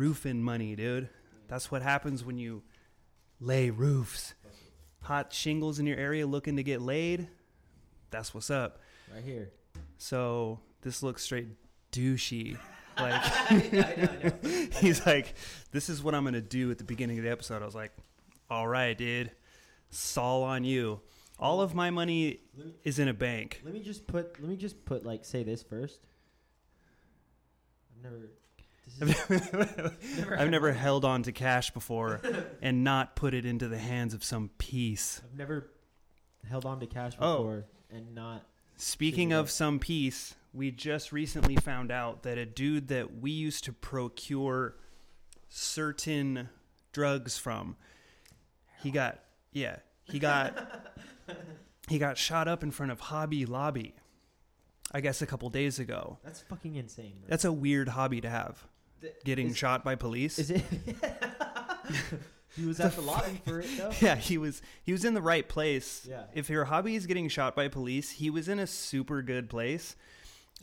roofing money, dude. That's what happens when you lay roofs. Hot shingles in your area looking to get laid. That's what's up. right here. So this looks straight douchey. Like I know, I know. he's like, "This is what I'm gonna do at the beginning of the episode." I was like, "All right, dude, Saul on you. All of my money me, is in a bank." let me just put. Let me just put like say this first. I've never. Never I've never held on to cash before and not put it into the hands of some piece. I've never held on to cash Oh. before and not. Speaking of some piece, we just recently found out that a dude that we used to procure certain drugs from, he got yeah, he got he got shot up in front of Hobby Lobby. I guess a couple days ago. That's fucking insane. Bro. That's a weird hobby to have. Th- Getting is, shot by police. Is it? he was at the lobby for it though. yeah, he was he was in the right place. Yeah. If your hobby is getting shot by police, he was in a super good place.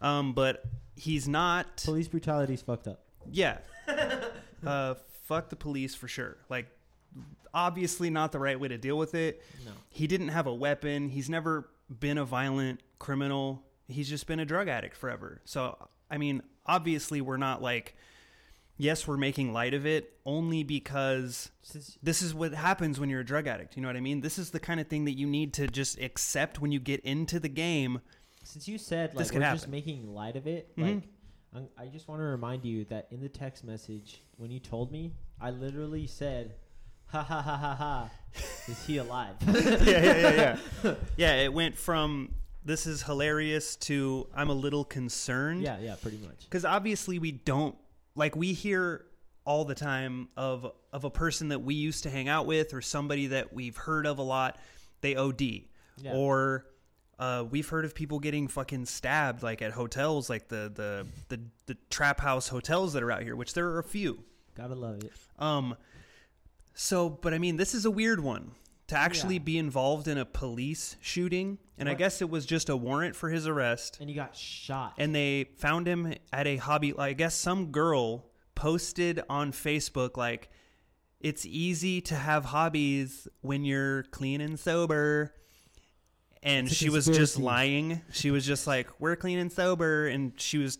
Um, but he's not. Police brutality's fucked up. Yeah. uh, fuck the police for sure. Like, obviously not the right way to deal with it. No. He didn't have a weapon. He's never been a violent criminal. He's just been a drug addict forever. So, I mean, obviously, we're not like, yes, we're making light of it only because this is what happens when you're a drug addict. You know what I mean? This is the kind of thing that you need to just accept when you get into the game. since you said like we're just making light of it, Mhm. like I'm, I just want to remind you that in the text message when you told me, I literally said, "Ha ha ha ha ha, is he alive?" yeah, yeah, yeah, yeah. Yeah, it went from this is hilarious to I'm a little concerned. yeah, yeah, pretty much. Because obviously we don't like we hear all the time of of a person that we used to hang out with or somebody that we've heard of a lot. They OD Yeah. or uh, we've heard of people getting fucking stabbed like at hotels, like the the the the trap house hotels that are out here, which there are a few. Gotta love it. Um, so, but I mean, this is a weird one to actually Yeah. be involved in a police shooting, and I guess it was just a warrant for his arrest, And he got shot. and they found him at a hobby. I guess some girl posted on Facebook like, "It's easy to have hobbies when you're clean and sober." And she was just lying. She was just like, "We're clean and sober," and she was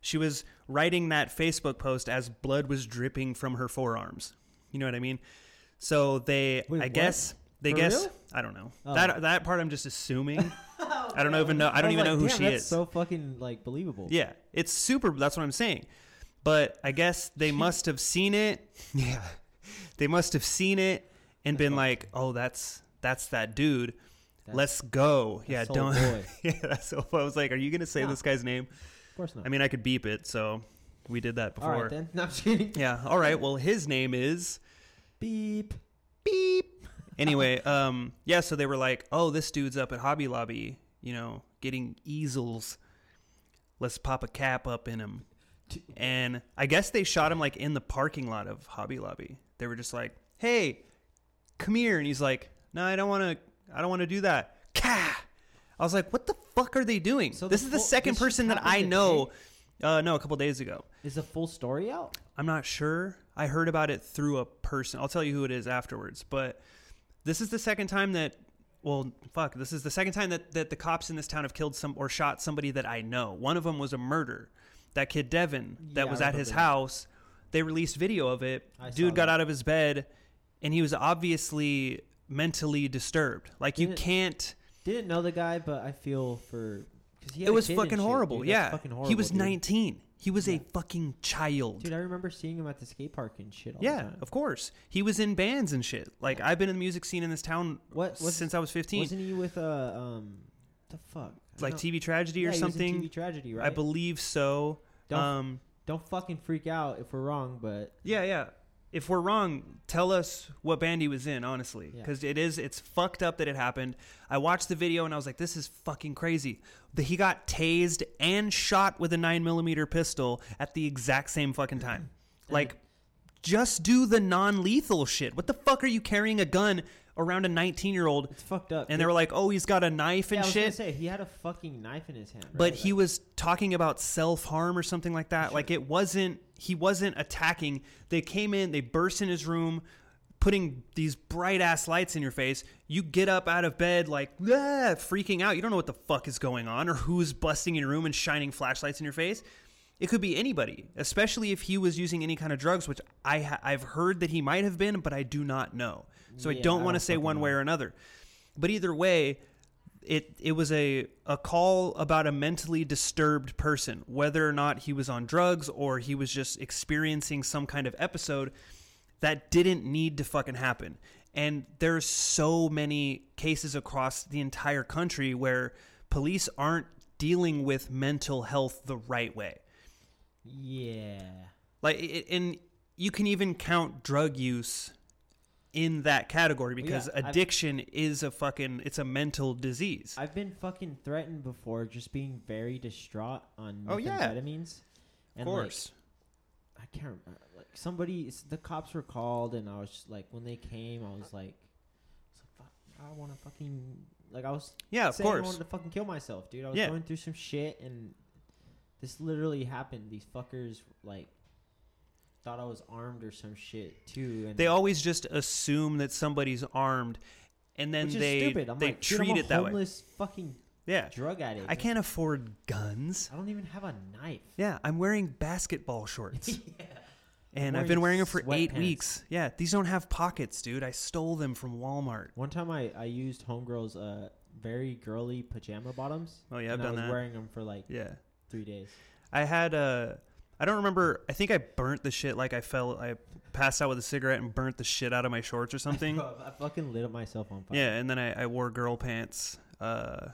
she was writing that Facebook post as blood was dripping from her forearms. You know what I mean? So they, Wait, I what? guess they For guess real? I don't know Oh. that that part. I'm just assuming. I don't even know. I don't was even like, know who "Damn, she that's is. So fucking like believable. yeah, it's super. That's what I'm saying. But I guess they must have seen it. Yeah, they must have seen it and been like, "Oh, that's that's that dude. That's- Let's go." yeah, Soul don't. Boy. yeah, that's so. I was like, "Are you gonna say this guy's name?" Of course not. I mean, I could beep it, so we did that before. right then. No, I'm just kidding. Yeah. All right. Well, his name is Beep. beep. Anyway, um, yeah. So they were like, "Oh, this dude's up at Hobby Lobby, you know, getting easels. Let's pop a cap up in him." And I guess they shot him like in the parking lot of Hobby Lobby. They were just like, "Hey, come here," and he's like, "No, I don't want to. I don't want to do that." Ka! I was like, "What the fuck are they doing?" So this the is the full- second this person that I know. Uh, no, a couple days ago. Is the full story out? I'm not sure. I heard about it through a person. I'll tell you who it is afterwards. But this is the second time that, well, fuck, this is the second time that, that the cops in this town have killed some or shot somebody that I know. One of them was a murder. That kid Devin that Yeah, was at his that. house. They released video of it. I Dude got out of his bed, and he was obviously mentally disturbed. Like you Didn't- can't. Didn't know the guy, but I feel for because he. Had It was fucking horrible. dude. Yeah, fucking horrible. he was dude. 19. He was Yeah. a fucking child. Dude, I remember seeing him at the skate park and shit all the Yeah, of course. He was in bands and shit. Like I've been in the music scene in this town What was since I was 15. Wasn't he with uh um the fuck like TV tragedy Yeah, or he was in something. TV tragedy, right? I believe so. Don't- um Don't fucking freak out if we're wrong, but yeah, yeah. If we're wrong, tell us what band he was in, honestly, Yeah. because it is it's fucked up that it happened. I watched the video and I was like, this is fucking crazy. That he got tased and shot with a nine millimeter pistol at the exact same fucking time. Like, just do the non-lethal shit. What the fuck are you carrying a gun around a 19 year old, It's fucked up. and they were like, "Oh, he's got a knife yeah, and I was gonna shit." say he had a fucking knife in his hand. But he Like, was talking about self harm or something like that. Like it wasn't. He wasn't attacking. They came in. They burst in his room, putting these bright ass lights in your face. You get up out of bed like ah, freaking out. You don't know what the fuck is going on or who's busting in your room and shining flashlights in your face. It could be anybody, especially if he was using any kind of drugs, which I ha- I've heard that he might have been, but I do not know. So I don't want to say one way or another. But either way, it it was a a call about a mentally disturbed person, whether or not he was on drugs or he was just experiencing some kind of episode that didn't need to fucking happen. And there's so many cases across the entire country where police aren't dealing with mental health the right way. yeah. Like it, and you can even count drug use in that category because yeah, I've- addiction is a fucking it's a mental disease. I've been fucking threatened before, just being very distraught on Oh, yeah. of And course. like, I can't remember. Somebody, the cops were called, and I was just like, when they came, I was like, I like, fuck, I want to fucking like I was yeah, of course. I wanted to fucking kill myself, dude. I was Yeah. going through some shit, and this literally happened. These fuckers like thought I was armed or some shit too, and They always just assume that somebody's armed and then they stupid. I'm they like, treat I'm a it that way. homeless fucking Yeah. drug addict. I can't afford guns. I don't even have a knife. Yeah, I'm wearing basketball shorts. yeah. And I've been wearing them for 8 sweatpants. weeks. Yeah, these don't have pockets, dude. I stole them from Walmart. One time I, I used homegirl's uh very girly pajama bottoms. Oh yeah, I've done I was that. wearing them for like yeah. three days. I had uh I don't remember. I think I burnt the shit like I fell I passed out with a cigarette and burnt the shit out of my shorts or something. I fucking lit myself on fire. Yeah, and then I, I wore girl pants uh,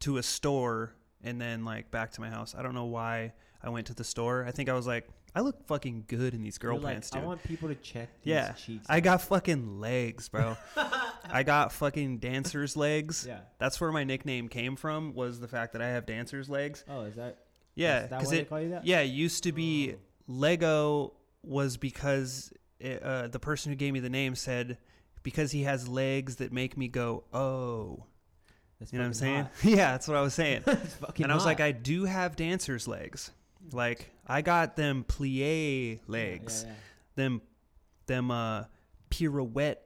to a store and then like back to my house. I don't know why I went to the store. I think I was like, I look fucking good in these girl You're like, pants, I want people to check these Yeah, cheeks. I got fucking legs, bro. I got fucking dancer's legs. Yeah. That's where my nickname came from. Was the fact that I have dancer's legs. Oh, is that? Yeah, Is that because why they it call you that? yeah it used to be Oh. Lego was because it, uh, the person who gave me the name said because he has legs that make me go oh That's you know what I'm saying yeah that's what I was saying and I was like. I do have dancer's legs like I got them plie legs yeah, yeah. them them uh pirouette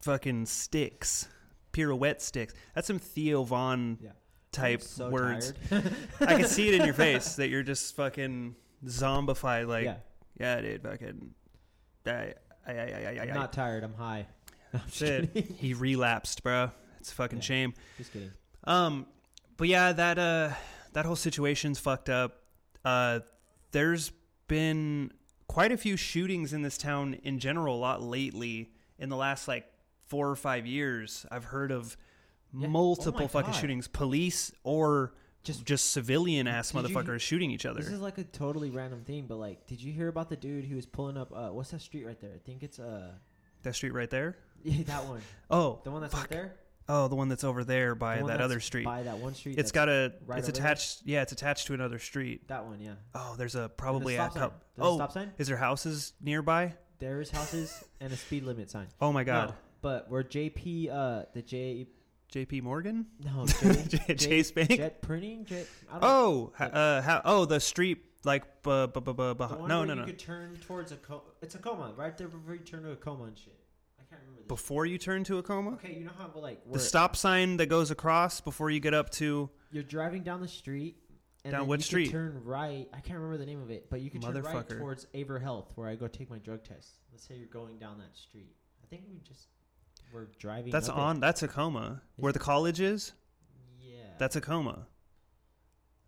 fucking sticks pirouette sticks that's some Theo Von Yeah. Type so words. I can see it in your face that you're just fucking zombified. Like, yeah, yeah, dude, fucking. I, I, I, I, I, not tired. I'm high. No, I'm Shit. he relapsed, bro. It's a fucking Yeah. shame. Just kidding. Um, but yeah, that uh, that whole situation's fucked up. Uh, there's been quite a few shootings in this town in general a lot lately. In the last like four or five years, I've heard of Yeah. Oh multiple my fucking God. shootings. Police or Just- just civilian ass Did you- motherfuckers shooting each other. This is like a totally random thing, but like, did you hear about the dude who was pulling up? Uh, what's that street right there? I think it's uh, that street right there. yeah, that one, Oh, the one that's right there. Oh, the one that's over there by that other street. By that one street. It's got a. right it's over there? attached. Yeah, it's attached to another street. that one. Yeah. Oh, there's a probably a stop sign. couple. There's a Oh, stop sign. is there houses nearby? There is houses and a speed limit sign. Oh my God, No, but where JP, uh, the J, J.P. Morgan, no, J, J- Chase Bank. Jet printing, Jet. Don't Oh, ha- Like- uh, how, oh, the street like bu- bu- bu- bu- No, where no, you no. could turn towards a co- it's a coma right there before you turn to a coma and shit. I can't remember. This. Before you turn to a coma, Okay, you know how like the stop sign that goes across before you get up to. you're driving down the street. And Down what street? turn right. I can't remember the name of it, but you can turn right towards Aver Health, where I go take my drug test. Let's say you're going down that street. I think we just were driving. That's up it. on. That's a coma. Where Is the college is. Yeah. That's a coma.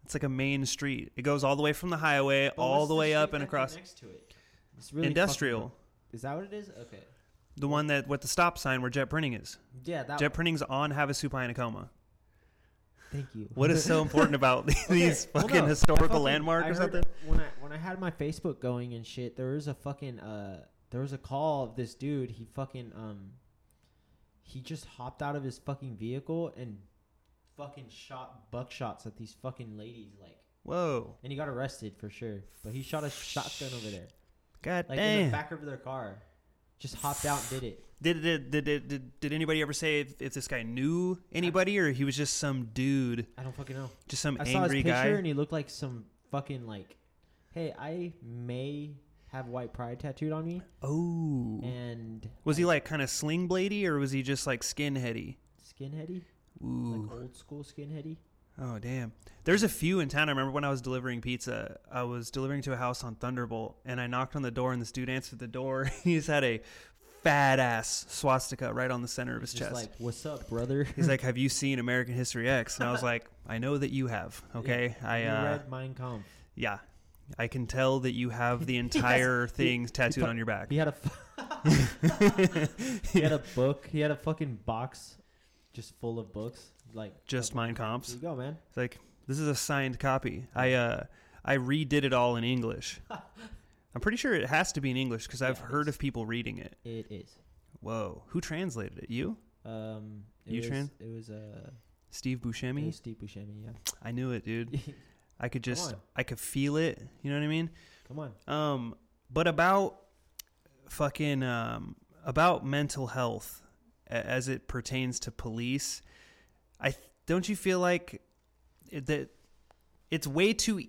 It's like a main street. It goes all the way from the highway, But all what's the way up and across. Next to it. It's really Industrial. Is that what it is? Okay. The one that with the stop sign where Jet Printing is. Yeah, that. Jet Printing's on Havasupai Tacoma. Thank you. What is so important about these Okay, well, fucking no, I historical fucking- landmark I or something? When I when I had my Facebook going and shit, there was a fucking uh there was a call of this dude. He fucking um he just hopped out of his fucking vehicle and fucking shot buckshots at these fucking ladies like Whoa. and he got arrested for sure. But he shot a shotgun over there. God Like in the back of their car. Just hopped out and did it. Did did did did, did, did anybody ever say if, if this guy knew anybody or he was just some dude, I don't fucking know. just some I saw his angry picture guy? and he looked like some fucking like, hey, I may have white pride tattooed on me, Oh, and was he like kind of sling bladey or was he just like skinheady? skinheady, Ooh. like old school skinheady. Oh damn. There's a few in town. I remember when I was delivering pizza. I was delivering to a house on Thunderbolt and I knocked on the door and this dude answered the door. he just had a fat ass swastika right on the center of his Just chest. like, what's up, brother? He's like, "Have you seen American History X?" And I was like, "I know that you have." Okay, I uh, read Mein Kampf. yeah, I can tell that you have the entire thing tattooed fu- on your back. He had a f- he had a book. He had a fucking box, just full of books. Like Just of- comps. There you go, man. It's like this is a signed copy. I uh I redid it all in English. I'm pretty sure it has to be in English because I've Yeah, heard of people reading it. It is. Whoa, who translated it? You, Um, it You was, tran- It was uh, Steve Buscemi? was Steve Buscemi. Yeah. I knew it, dude. I could just. I could feel it. You know what I mean? Come on. Um, but about fucking um about mental health as it pertains to police, I don't you feel like that it's way too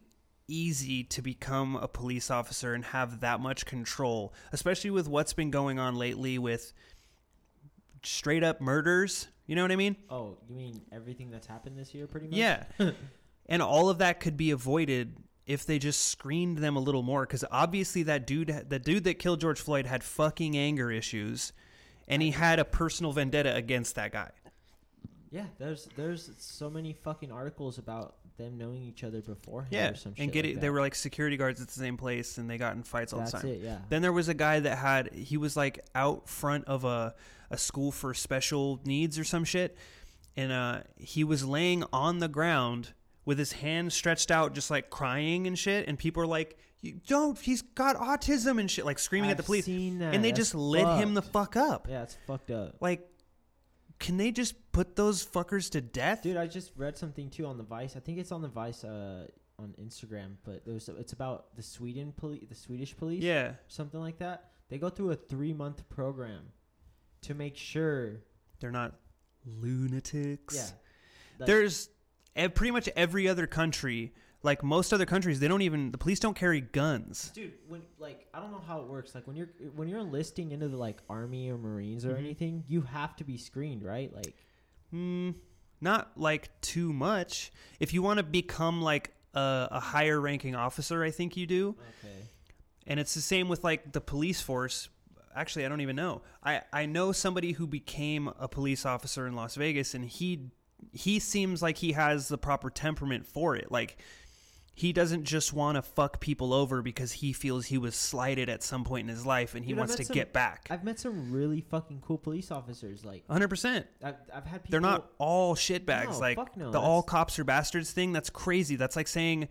easy to become a police officer and have that much control, especially with what's been going on lately with straight up murders. You know what I mean? Oh, you mean everything that's happened this year, pretty much? Yeah. and all of that could be avoided if they just screened them a little more cuz obviously that dude the dude that killed George Floyd had fucking anger issues and he had a personal vendetta against that guy. Yeah. There's there's so many fucking articles about them knowing each other beforehand. Yeah. Or some And shit get like it that. they were like security guards at the same place and they got in fights all That's the time. it. Yeah. Then there was a guy that had he was like out front of a a school for special needs or some shit, and uh, he was laying on the ground with his hand stretched out, just like crying and shit. And people are like, "You don't! He's got autism and shit!" Like screaming at the I've police, Seen that. and they That's just lit him the fuck up. Yeah, it's fucked up. Like, can they just put those fuckers to death? Dude, I just read something too on the Vice. I think it's on the Vice uh, on Instagram, but there's it's about the Sweden police, the Swedish police, yeah, something like that. They go through a three month program to make sure. they're not lunatics. Yeah, there's pretty much every other country like most other countries they don't even the police don't carry guns dude. When like I don't know how it works. Like when you're when you're enlisting into the like army or marines or Mhm. anything, you have to be screened, right? Like mm, not like too much if you want to become like a, a higher ranking officer i think you do okay, and it's the same with like the police force actually i don't even know i i know somebody who became a police officer in las vegas and he he seems like he has the proper temperament for it like he doesn't just want to fuck people over because he feels he was slighted at some point in his life and he Dude, wants to some- get back I've met some really fucking cool police officers. Like 100% I've, I've had people. they're not all shitbags No, like fuck no, the all cops are bastards thing that's crazy that's like saying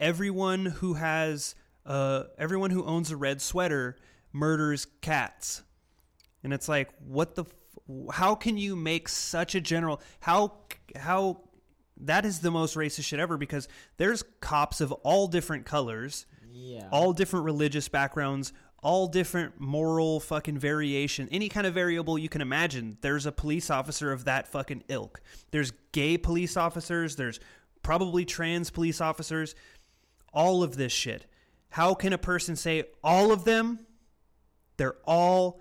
everyone who has uh everyone who owns a red sweater murders cats and it's like what the f- how can you make such a general how how that is the most racist shit ever because there's cops of all different colors Yeah. all different religious backgrounds, all different moral fucking variation, any kind of variable you can imagine. There's a police officer of that fucking ilk. There's gay police officers, there's probably trans police officers, all of this shit. How can a person say all of them? They're all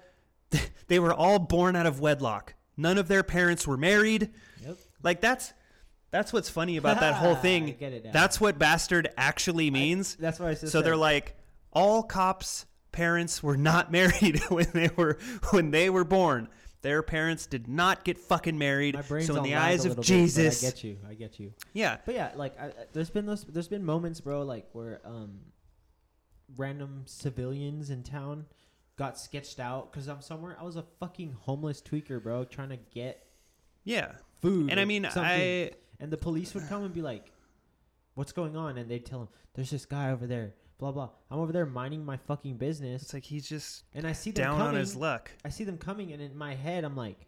they were all born out of wedlock. None of their parents were married. Yep. Like that's that's what's funny about that whole I thing. get it now. That's what bastard actually means. That's what I said. So they're like, all cops' parents were not married when they were when they were born. Their parents did not get fucking married. So in the eyes of bit, Jesus, I get you. I get you. yeah, But yeah, like I, I- there's been those, there's been moments, bro, like where um, random civilians in town got sketched out because I'm somewhere. I was a fucking homeless tweaker, bro, trying to get yeah. food. And I mean, something. I and the police would come and be like, "What's going on?" And they'd tell him, "There's this guy over there." Blah blah. I'm over there minding my fucking business, it's like he's just and I see them down coming. on his luck. I see them coming, and in my head, I'm like,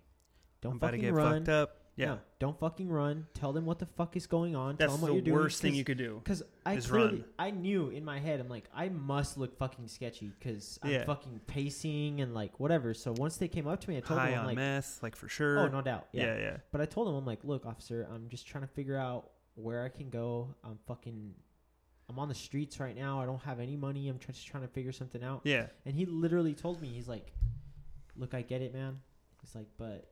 "Don't I'm about to fucking get run." fucked up. Yeah. No, don't fucking run. Tell them what the fuck is going on. Tell That's them what the you're doing. worst thing you could do. Because I is clearly, run. I knew in my head, I'm like, I must look fucking sketchy because I'm Yeah. fucking pacing and like whatever. So once they came up to me, I told High them, I'm on like, meth, like for sure. oh no doubt, yeah. yeah, yeah. But I told him, I'm like, look, officer, I'm just trying to figure out where I can go. I'm fucking, I'm on the streets right now. I don't have any money. I'm tr- just trying to figure something out. Yeah. And he literally told me, he's like, look, I get it, man. He's like, but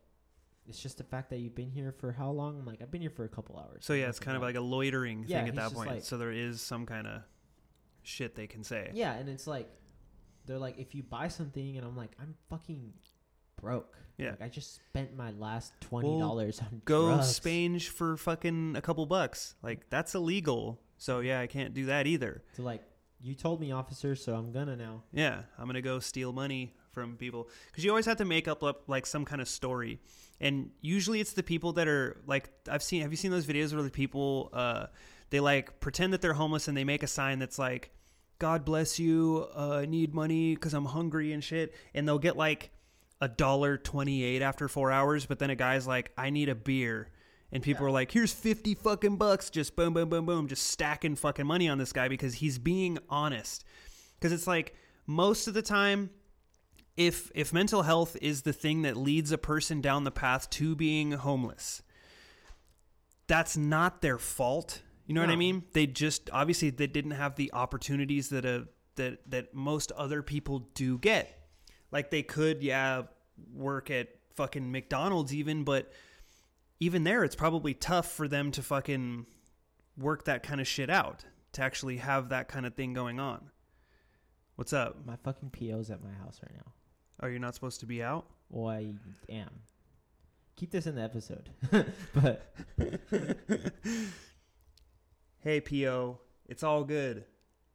it's just the fact that you've been here for how long? I'm like, I've been here for a couple hours. So yeah, it's kind of like a loitering Yeah, thing at that point. like- so there is some kind of shit they can say. Yeah, and it's like they're like if you buy something and I'm like I'm fucking broke. Yeah. Like I just spent my last twenty dollars on Go drugs. Spain for fucking a couple bucks. Like that's illegal. So yeah, I can't do that either. To like you told me, officer, so I'm gonna now. Yeah, I'm gonna go steal money from people because you always have to make up up, like some kind of story, and usually it's the people that are like I've seen. Have you seen those videos where the people uh, they like pretend that they're homeless and they make a sign that's like, "God bless you, uh, I need money because I'm hungry and shit," and they'll get like a dollar twenty eight after four hours, but then a guy's like, "I need a beer." And people Yeah. are like, here's 50 fucking bucks, just boom, boom, boom, boom, just stacking fucking money on this guy because he's being honest. Because it's like, most of the time, if if mental health is the thing that leads a person down the path to being homeless, that's not their fault. You know what I mean? They just obviously they didn't have the opportunities that a that that most other people do get. Like they could, yeah, work at fucking McDonald's even, but even there it's probably tough for them to fucking work that kind of shit out, to actually have that kind of thing going on. What's up? My fucking PO's at my house right now. Are you not supposed to be out? Well, I am. Keep this in the episode, but hey po it's all good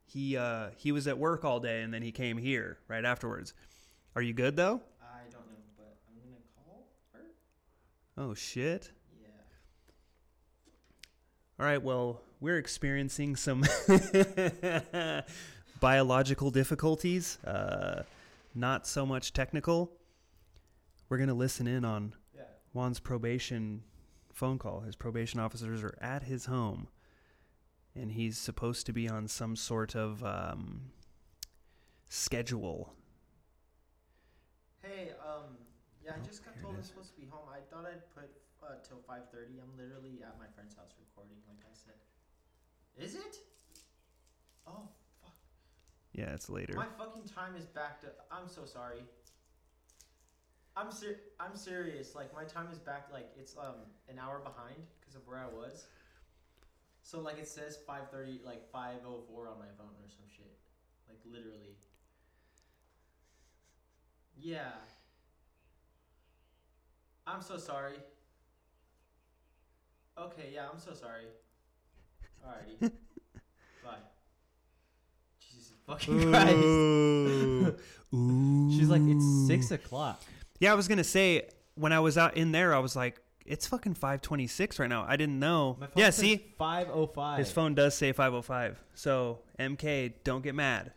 he uh he was at work all day and then he came here right afterwards are you good though I don't know. But I'm gonna call her. oh shit Yeah. all right well we're experiencing some biological difficulties uh not so much technical we're gonna listen in on Yeah. juan's probation phone call his probation officers are at his home and he's supposed to be on some sort of um, schedule Hey, um, yeah, I just got told I'm supposed to be home. I thought I'd put uh, till five thirty. I'm literally at my friend's house recording, like I said. Is it? Oh! Yeah it's later My fucking time is backed up. I'm so sorry. I'm ser- I'm serious. Like my time is back. Like it's um an hour behind because of where I was. So like it says five thirty, like five oh four on my phone or some shit. Like literally. Yeah. I'm so sorry. Okay, yeah, I'm so sorry. Alrighty. Bye. Fucking Christ. Ooh. She's like, it's six o'clock. Yeah, I was gonna say when I was out in there, I was like, it's fucking five twenty six right now. I didn't know. My phone Yeah, see, 505. his phone does say five oh five. So MK, don't get mad.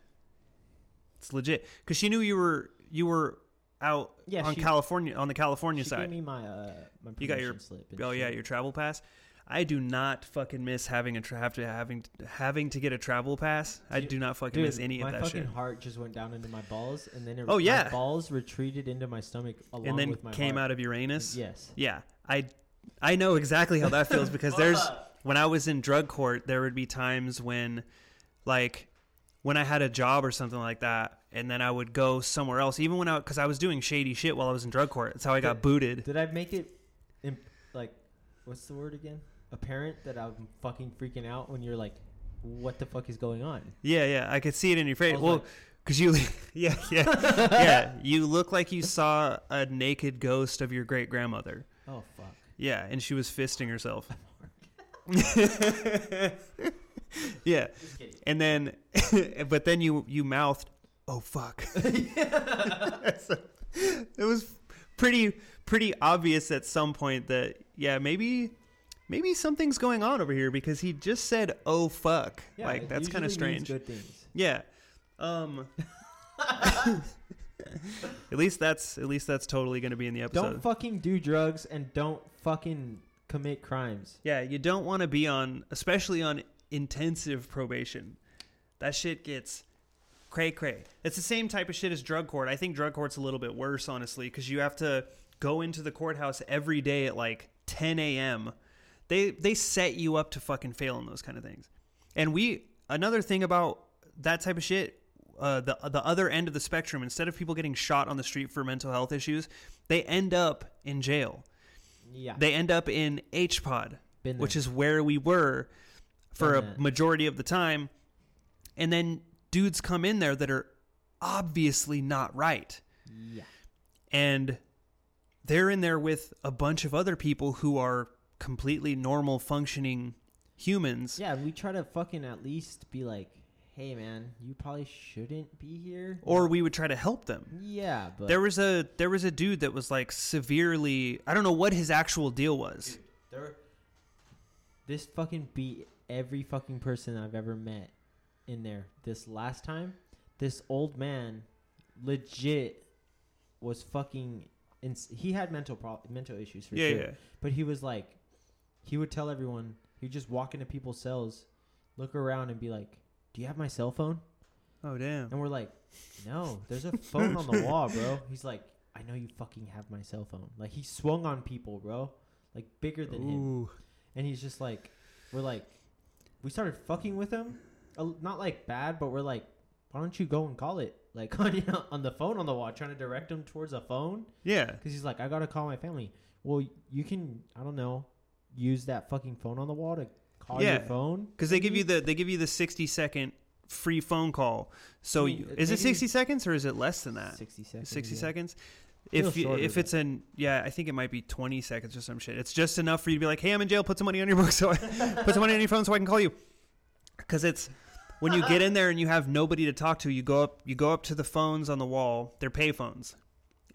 It's legit because she knew you were you were out Yeah, on she- California on the California she side. gave me my uh my You got your- slip. Oh yeah, your travel pass. I do not fucking miss having a tra- have to having having to get a travel pass. I do not fucking Dude, miss any of that shit. My fucking heart just went down into my balls, and then it, Oh, yeah. my balls retreated into my stomach along And then with my came heart. out of Uranus. Yes. Yeah, I I know exactly how that feels because there's when I was in drug court, there would be times when, like, when I had a job or something like that, and then I would go somewhere else, even when I because I was doing shady shit while I was in drug court. That's how I got Did- booted. Did I make it, imp- like, what's the word again? Apparent that I'm fucking freaking out when you're like, what the fuck is going on? Yeah, yeah, I could see it in your face. Well, like- because you, yeah, yeah, yeah, you look like you saw a naked ghost of your great grandmother. Oh fuck. Yeah, and she was fisting herself. yeah, and then, but then you you mouthed, "Oh fuck." So, it was pretty pretty obvious at some point that yeah maybe maybe something's going on over here because he just said "Oh fuck." Yeah, like that's kind of strange. Good things. Yeah. Um At least that's at least that's totally going to be in the episode. Don't fucking do drugs and don't fucking commit crimes. yeah, you don't want to be on, especially on intensive probation. That shit gets cray cray. It's the same type of shit as drug court. I think drug court's a little bit worse, honestly, because you have to go into the courthouse every day at like 10 a.m. They they set you up to fucking fail in those kind of things. And we another thing about that type of shit, uh, the the other end of the spectrum, instead of people getting shot on the street for mental health issues, they end up in jail. Yeah. They end up in H pod, which is where we were for a majority of the time. And then dudes come in there that are obviously not right. yeah. And they're in there with a bunch of other people who are completely normal functioning humans. Yeah, we try to fucking at least be like, hey man, you probably shouldn't be here. Or we would try to help them. yeah, but There was a there was a dude that was like severely I don't know what his actual deal was. there this fucking beat every fucking person I've ever met in there. This last time, this old man legit was fucking ins- he had mental pro- mental issues for Yeah, sure. yeah. But he was like he would tell everyone, he'd just walk into people's cells, look around and be like, "Do you have my cell phone?" Oh damn. And we're like, no, there's a phone on the wall, bro. He's like, I know you fucking have my cell phone. Like he swung on people, bro. Like bigger than him. And he's just like, we're like, we started fucking with him. A- Not like bad, but we're like, why don't you go and call it? Like on, you know, on the phone on the wall, trying to direct him towards a phone. Yeah. Because he's like, I gotta call my family. Well, you can, I don't know, use that fucking phone on the wall to call your Yeah. phone. Because they give you the they give you the sixty second free phone call. So you, is it sixty seconds or is it less than that? 60 seconds. Sixty yeah. seconds. If you, if it's an yeah, I think it might be twenty seconds or some shit. It's just enough for you to be like, hey, I'm in jail. Put some money on your book, so I, put some money on your phone so I can call you. Because it's when you get in there and you have nobody to talk to, you go up you go up to the phones on the wall. They're pay phones,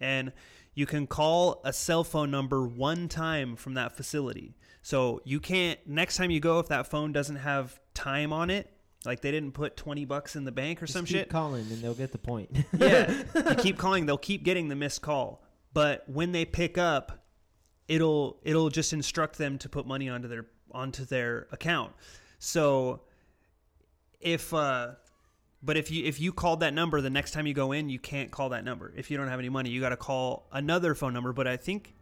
and you can call a cell phone number one time from that facility. So you can't next time you go if that phone doesn't have time on it, like they didn't put twenty bucks in the bank or Just some keep shit. calling and they'll get the point. Yeah, you keep calling, they'll keep getting the missed call. But when they pick up, it'll it'll just instruct them to put money onto their onto their account. So if uh but if you if you called that number the next time you go in, you can't call that number. If you don't have any money, you got to call another phone number, but I think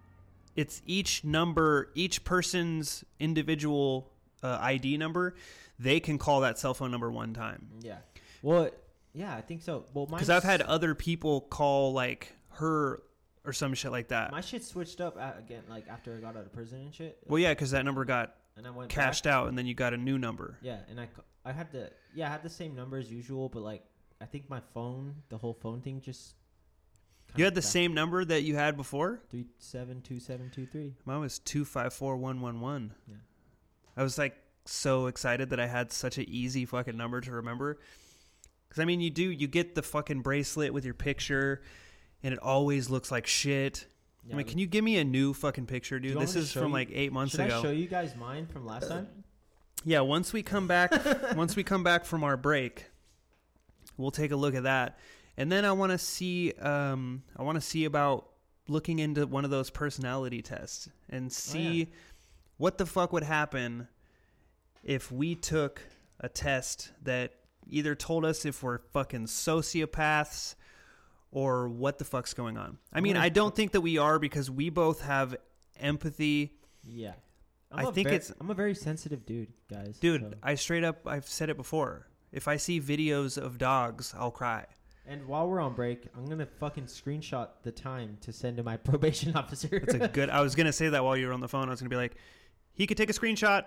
it's each number, each person's individual uh, ID number, they can call that cell phone number one time. yeah. Well, yeah, I think so. Well, Because I've had other people call like her or some shit like that. my shit switched up again, like after I got out of prison and shit. well, yeah, because that number got and I went cashed back. out, and then you got a new number. Yeah, and I, I had the yeah, I had the same number as usual, but like I think my phone, the whole phone thing, just You had the same number that you had before. three seven two seven two three. Mine was two five four one one one. Yeah. I was like so excited that I had such an easy fucking number to remember. Because I mean, you do you get the fucking bracelet with your picture, and it always looks like shit. Yeah, I mean, can you give me a new fucking picture, dude? This is from you- like eight months Should ago. I show you guys mine from last time? Yeah, once we come back, once we come back from our break, we'll take a look at that, and then I want to see, um, I want to see about looking into one of those personality tests and see what the fuck would happen if we took a test that either told us if we're fucking sociopaths or what the fuck's going on. I mean, I don't think that we are because we both have empathy. Yeah. I think ver- it's- I'm a very sensitive dude, guys. Dude, so- I straight up I've said it before. If I see videos of dogs, I'll cry. And while we're on break, I'm gonna fucking screenshot the time to send to my probation officer. It's a good I was going to say that while you were on the phone. I was going to be like, he could take a screenshot.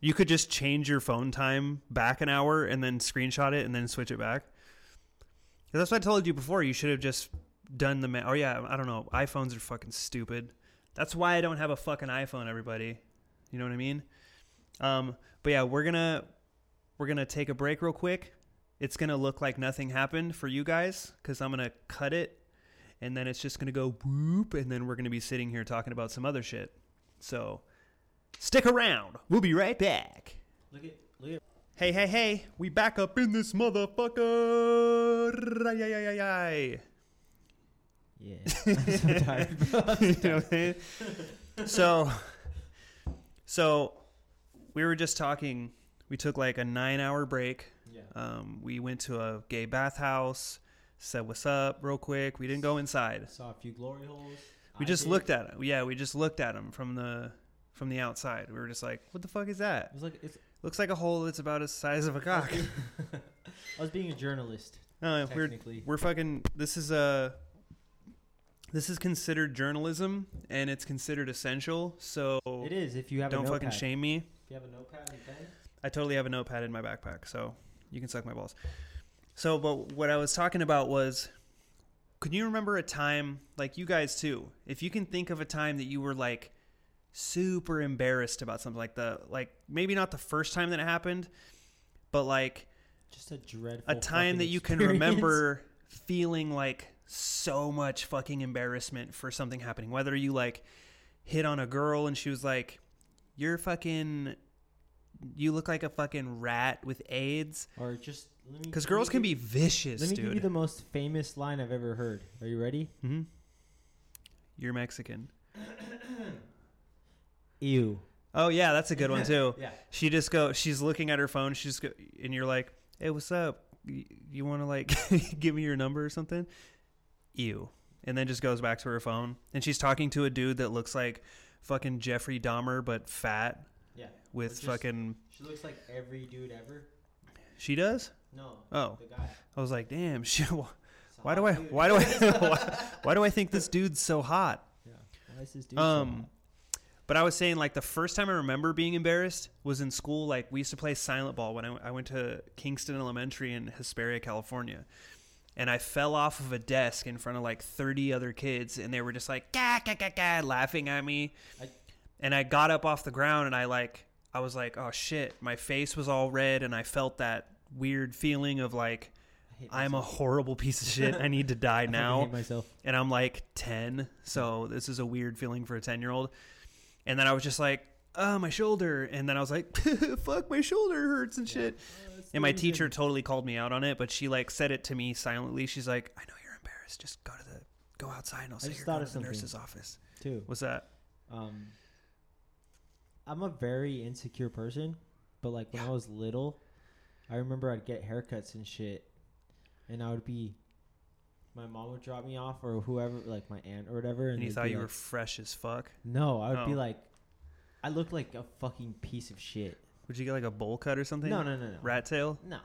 You could just change your phone time back an hour and then screenshot it and then switch it back. That's what I told you before. You should have just done the ma- Oh yeah, I don't know. iPhones are fucking stupid. That's why I don't have a fucking iPhone, everybody. You know what I mean? Um, but yeah, we're gonna we're gonna take a break real quick. It's gonna look like nothing happened for you guys because I'm gonna cut it, and then it's just gonna go whoop, and then we're gonna be sitting here talking about some other shit. So stick around. We'll be right back. look at look at Hey, hey, hey, we back up in this motherfucker. Ay, ay, ay, ay. Yeah. I'm so tired. I'm so you know tired. what I'm saying? so so we were just talking we took like a nine hour break Yeah. um, we went to a gay bathhouse said what's up real quick we didn't go inside Saw a few glory holes. we I just did. looked at it yeah we just looked at them from the from the outside we were just like what the fuck is that It was like it's. Looks like a hole that's about the size of a cock I was being a journalist. Oh, no we're Technically. we're fucking this is a this is considered journalism and it's considered essential so It is if you have don't a fucking shame me If you have a notepad and pen. I totally have a notepad in my backpack, so you can suck my balls. So, but what I was talking about was, could you remember a time, like you guys too, if you can think of a time that you were like super embarrassed about something like the, like maybe not the first time that it happened, but like Just a dreadful. a time that you can remember feeling like so much fucking embarrassment for something happening, whether you like hit on a girl and she was like, you're fucking, you look like a fucking rat with AIDS. Or just. Because girls can be vicious, Let me give you the most famous line I've ever heard. Are you ready? Mm-hmm. You're Mexican. Ew. Oh yeah, that's a good one too. Yeah. She just go. She's looking at her phone. She's go, and you're like, "Hey, what's up? Y- You want to like give me your number or something?" Ew. And then just goes back to her phone, and she's talking to a dude that looks like fucking Jeffrey Dahmer but fat Yeah. with just- fucking. She looks like every dude ever. She does. No. Oh, The guy. I was like, damn. She, why do I? dude. Why do I? why, why do I think this dude's so hot? Yeah. Why is this dude so Um, hot? But I was saying like the first time I remember being embarrassed was in school. Like we used to play silent ball when I, I went to Kingston Elementary in Hesperia, California, and I fell off of a desk in front of like thirty other kids, and they were just like gah, gah, gah, gah, laughing at me. I- and I got up off the ground, and I like I was like, oh shit, my face was all red, and I felt that weird feeling of like I'm a horrible piece of shit. I need to die now and I'm like 10, so this is a weird feeling for a 10 year old. And then I was just like, oh, my shoulder. And then I was like, fuck, my shoulder hurts and shit. And my teacher totally called me out on it, but she like said it to me silently. She's like, I know you're embarrassed. Just go to the, go outside and I'll say you're thought going of to the nurse's office. too. What's that? Um, I'm a very insecure person, but like when I was little, I remember I'd get haircuts and shit, and I would be, my mom would drop me off or whoever, like my aunt or whatever, and, And you thought be you were fresh as fuck? no, I would be Oh. like, I looked like a fucking piece of shit. Would you get like a bowl cut or something? No, no, no, no, Rat tail? no.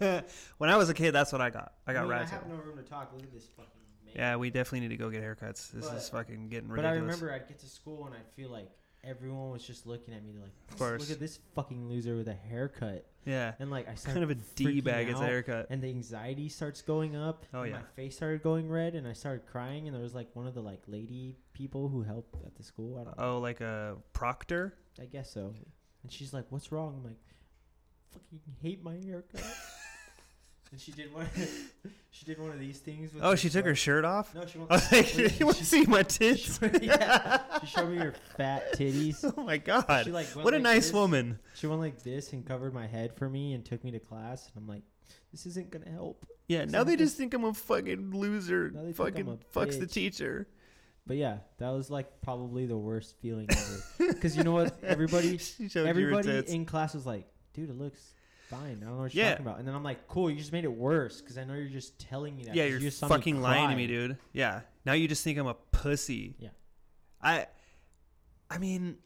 when I was a kid, that's what I got. I got mean, rat I tail. have no room to talk. Look at this fucking. Man. Yeah, we definitely need to go get haircuts. This But- is fucking getting ridiculous. But I remember I'd get to school and I'd feel like everyone was just looking at me like, Of course. look at this fucking loser with a haircut, yeah. and like I started Kind of a D bag gets a haircut. and the anxiety starts going up. Oh, yeah. my face started going red, and I started crying. And there was like one of the like lady people who help at the school. I don't. Oh, like a proctor? I guess so. And she's like, "What's wrong?" I'm like, "Fucking hate my haircut." and she did one. she did one of these things. With Oh, she took her shirt off? No, she I went. was like, you want to see my tits? showed- yeah, she showed me her fat titties. oh my god. She, like, what a like nice this. woman. She went like this and covered my head for me and took me to class. And I'm like, "This isn't gonna help." Yeah, now they just think I'm a fucking loser. Now they Fucking a fucks the teacher. But yeah, that was like probably the worst feeling ever. Because you know what? Everybody, She showed you her everybody in class was like, "Dude, it looks fine." I don't know what you're talking about. And then I'm like, "Cool, you just made it worse." Because I know you're just telling me that. Yeah, you're you just fucking lying to me, dude. Yeah. Now you just think I'm a pussy. Yeah. I I mean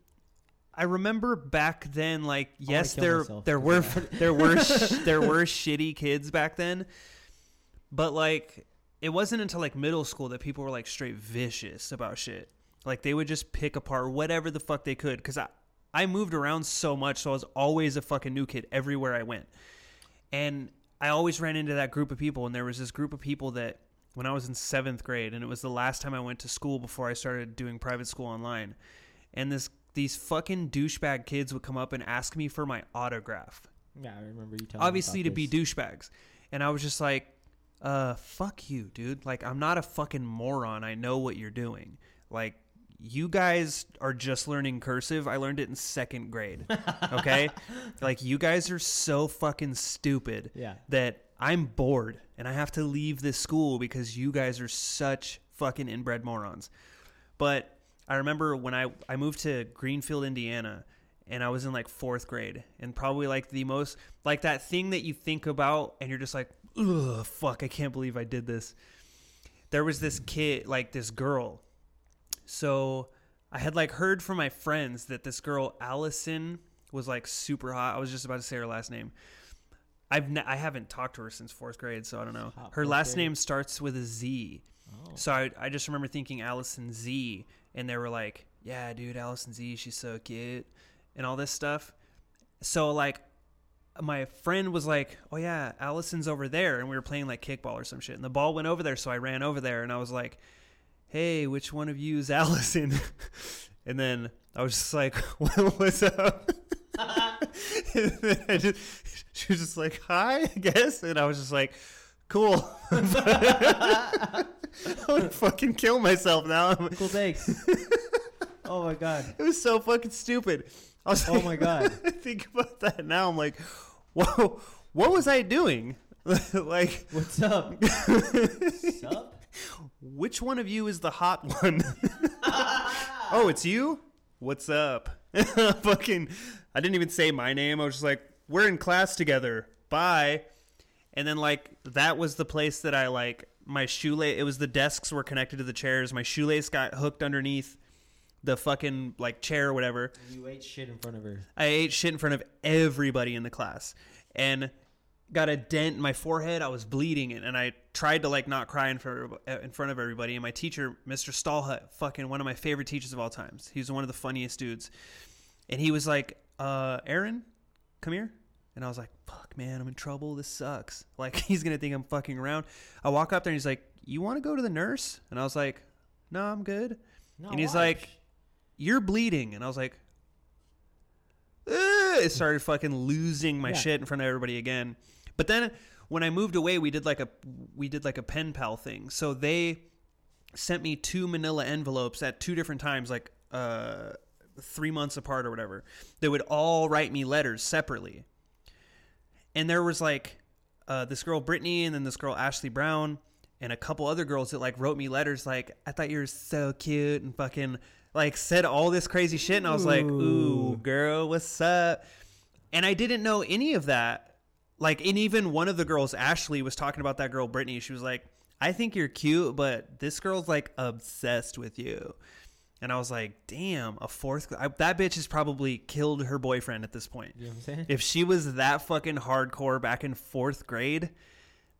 I remember back then like yes there there were there were sh- there were shitty kids back then. But like it wasn't until like middle school that people were like straight vicious about shit. Like they would just pick apart whatever the fuck they could cuz I I moved around so much so I was always a fucking new kid everywhere I went. And I always ran into that group of people and there was this group of people that when I was in 7th grade and it was the last time I went to school before I started doing private school online. And this these fucking douchebag kids would come up and ask me for my autograph Yeah, I remember you telling. me obviously to be douchebags. And I was just like, uh, fuck you, dude. Like, I'm not a fucking moron. I know what you're doing. Like, you guys are just learning cursive. I learned it in second grade. Okay? like, you guys are so fucking stupid Yeah. that I'm bored and I have to leave this school because you guys are such fucking inbred morons. But I remember when I I moved to Greenfield, Indiana, and I was in like fourth grade, and probably like the most like that thing that you think about, and you're just like, ugh, fuck, I can't believe I did this. There was this kid, like this girl. So I had like heard from my friends that this girl Allison was like super hot. I was just about to say her last name. I've ne- I haven't talked to her since fourth grade, so I don't know. Her last name starts with a Z. Oh. So I, I just remember thinking Allison Z, and they were like, "Yeah, dude, Allison Z, she's so cute," and all this stuff. So like, my friend was like, "Oh yeah, Allison's over there," and we were playing like kickball or some shit, and the ball went over there, so I ran over there, and I was like, "Hey, which one of you is Allison?" and then I was just like, what, "What's up?" and then I just, she was just like, "Hi," I guess, and I was just like, "Cool." I would fucking kill myself now. Cool thanks. oh my god. It was so fucking stupid. I was Oh like, my god. I think about that now. I'm like, whoa, what was I doing? like, What's up? What's up? Which one of you is the hot one? oh, it's you? What's up? fucking, I didn't even say my name. I was just like, we're in class together. Bye. And then, like, that was the place that I, like, my shoelace, it was the desks were connected to the chairs. My shoelace got hooked underneath the fucking, like, chair or whatever. You ate shit in front of her. I ate shit in front of everybody in the class and got a dent in my forehead. I was bleeding and I tried to like not cry in front of, in front of everybody. And my teacher, Mr. Stallhut, fucking one of my favorite teachers of all times. He was one of the funniest dudes. And he was like, uh, Aaron, come here. And I was like, fuck, man, I'm in trouble. This sucks. Like, he's going to think I'm fucking around. I walk up there and he's like, you want to go to the nurse? And I was like, no, I'm good. No, And he's why? like, you're bleeding. And I was like, "Ugh," it started fucking losing my Yeah. shit in front of everybody again. But then when I moved away, we did like a we did like a pen pal thing. So they sent me two manila envelopes at two different times, like uh three months apart or whatever. They would all write me letters separately. And there was like uh, this girl Brittany and then this girl Ashley Brown and a couple other girls that like wrote me letters like I thought you were so cute and fucking like said all this crazy shit and I was like, "Ooh, Ooh. girl, what's up?" And I didn't know any of that. Like and even one of the girls Ashley was talking about that girl Brittany. She was like, "I think you're cute, but this girl's like obsessed with you." And I was like, "Damn, a fourth I, that bitch has probably killed her boyfriend at this point." You know what I'm saying? If she was that fucking hardcore back in fourth grade,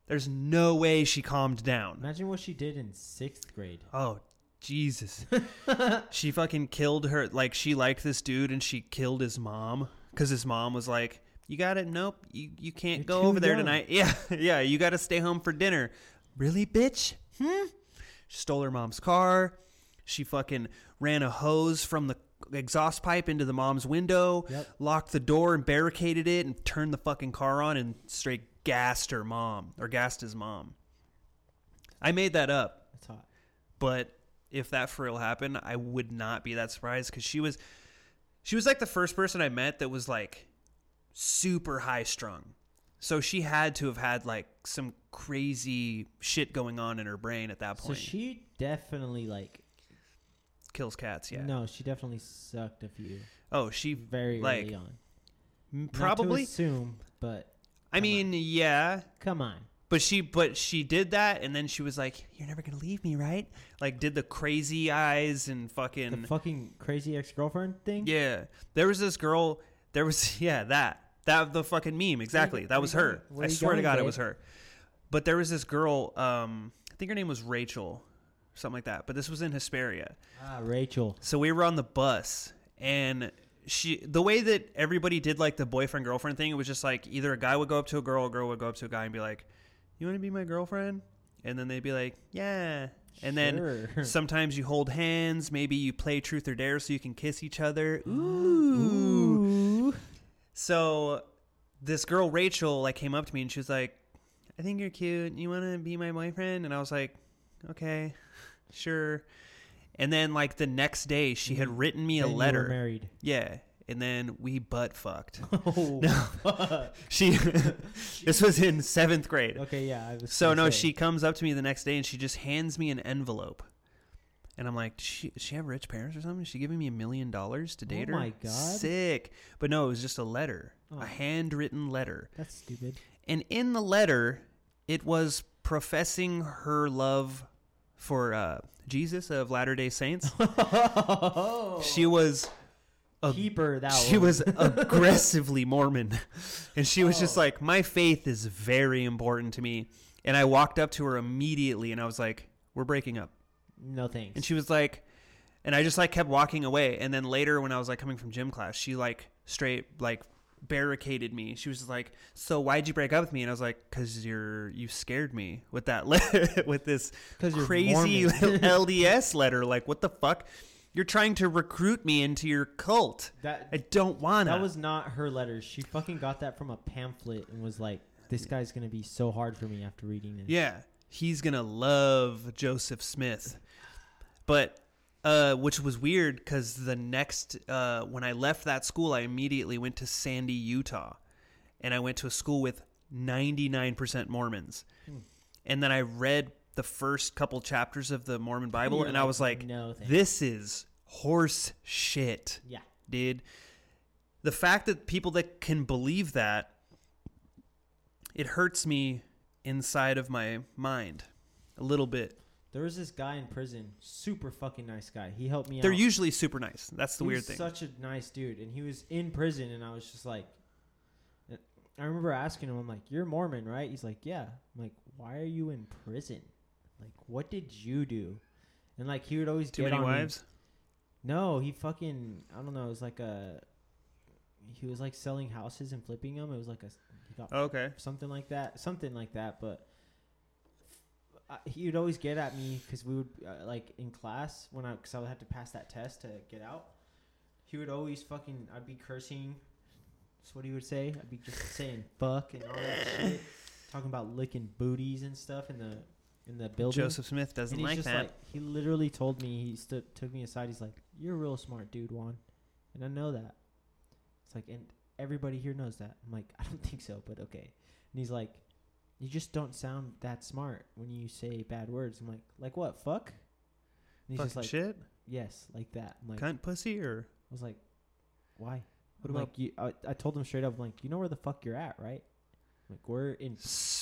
there's no way she calmed down. Imagine what she did in sixth grade. Oh, Jesus. she fucking killed her. Like, she liked this dude and she killed his mom because his mom was like, You got it? Nope. You, you can't You're go over there young." tonight. Yeah. Yeah. You got to stay home for dinner. Really, bitch? Hmm? She stole her mom's car. She fucking ran a hose from the exhaust pipe into the mom's window, Yep. locked the door and barricaded it, and turned the fucking car on and straight gassed her mom or gassed his mom. I made that up, That's hot. but if that for real happened, I would not be that surprised because she was, she was like the first person I met that was like super high strung. So she had to have had like some crazy shit going on in her brain at that point. So she definitely like Kills cats, yeah. no, she definitely sucked a few Oh, she very like early on. m- Not to probably. assume, but I mean, yeah, come on. But she but she did that and then she was like, You're never gonna leave me, right? Like did the crazy eyes and The fucking fucking crazy ex girlfriend thing. Yeah. There was this girl there was yeah, that. That the fucking meme, exactly. That was her. I swear to God it was her. But there was this girl, um I think her name was Rachel, something like that. But this was in Hesperia. Ah, Rachel. So we were on the bus and she the way that everybody did like the boyfriend girlfriend thing, it was just like either a guy would go up to a girl, a girl would go up to a guy and be like, You wanna be my girlfriend? And then they'd be like, Yeah. And then sometimes you hold hands, maybe you play truth or dare so you can kiss each other. Ooh. Ooh. So this girl Rachel like came up to me and she was like, "I think you're cute. You want to be my boyfriend?" And I was like, "Okay, sure." And then like the next day, she had Mhm. written me a Then you were letter. married. Yeah, and then we butt fucked. Oh. fuck. She, this was in seventh grade. okay, yeah. I was So gonna no, say. she comes up to me the next day and she just hands me an envelope And I'm like, does she, does she have rich parents or something? Is she giving me a million dollars to Oh date her? Oh my God. Sick. But no, it was just a letter, Oh. a handwritten letter. That's stupid. And in the letter, it was professing her love for uh, Jesus of Latter day Saints. She was. a- Keep her that she one. was aggressively Mormon. And she was just Oh. like, My faith is very important to me. And I walked up to her immediately and I was like, We're breaking up. No thanks. And she was like, and I just like kept walking away. And then later, when I was like coming from gym class, she like straight like barricaded me. She was just like, "So why'd you break up with me?" And I was like, "Cause you're you scared me with that letter with this crazy LDS letter. Like, what the fuck? You're trying to recruit me into your cult. that I don't wanna." that was not her letters. She fucking got that from a pamphlet and was like, "This guy's gonna be so hard for me after reading this." Yeah, he's gonna love Joseph Smith, but uh, which was weird because the next uh, when I left that school, I immediately went to Sandy, Utah, and I went to a school with ninety nine percent Mormons, Hmm. and then I read the first couple chapters of the Mormon Bible, You're and I was like, "No thanks." "This is horse shit." Yeah. dude. The fact that people that can believe that, it hurts me inside of my mind a little bit. There was this guy in prison, super fucking nice guy. He helped me out. They're out. usually super nice. That's the He weird was thing. Such a nice dude, and he was in prison, and I was just like, uh, I remember asking him, I'm like, "You're Mormon, right?" He's like, "Yeah." I'm like, "Why are you in prison? Like, what did you do?" And like, he would always Too get many on me. wives. No, he fucking I don't know. It was like a he was like selling houses and flipping them. It was like a he got oh, Okay. something like that, something like that. But he would always get at me because we would uh, like in class when I because I would have to pass that test to get out. He would always fucking I'd be cursing. That's what he would say. I'd be just saying fuck and all that shit, talking about licking booties and stuff in the in the building. Joseph Smith doesn't like just that. like he literally told me he stood took me aside. He's like, "You're a real smart dude, Juan," and I know that. It's like, and everybody here knows that. I'm like, I don't think so, but okay. And he's like, "You just don't sound that smart when you say bad words." I'm like, "Like what? Fuck." And he's Fucking just like, shit. "Yes, like that." I'm like, Cunt pussy or I was like, "Why?" what I'm about like, you, I, I told him straight up, like, you know where the fuck you're at, right? I'm like, we're in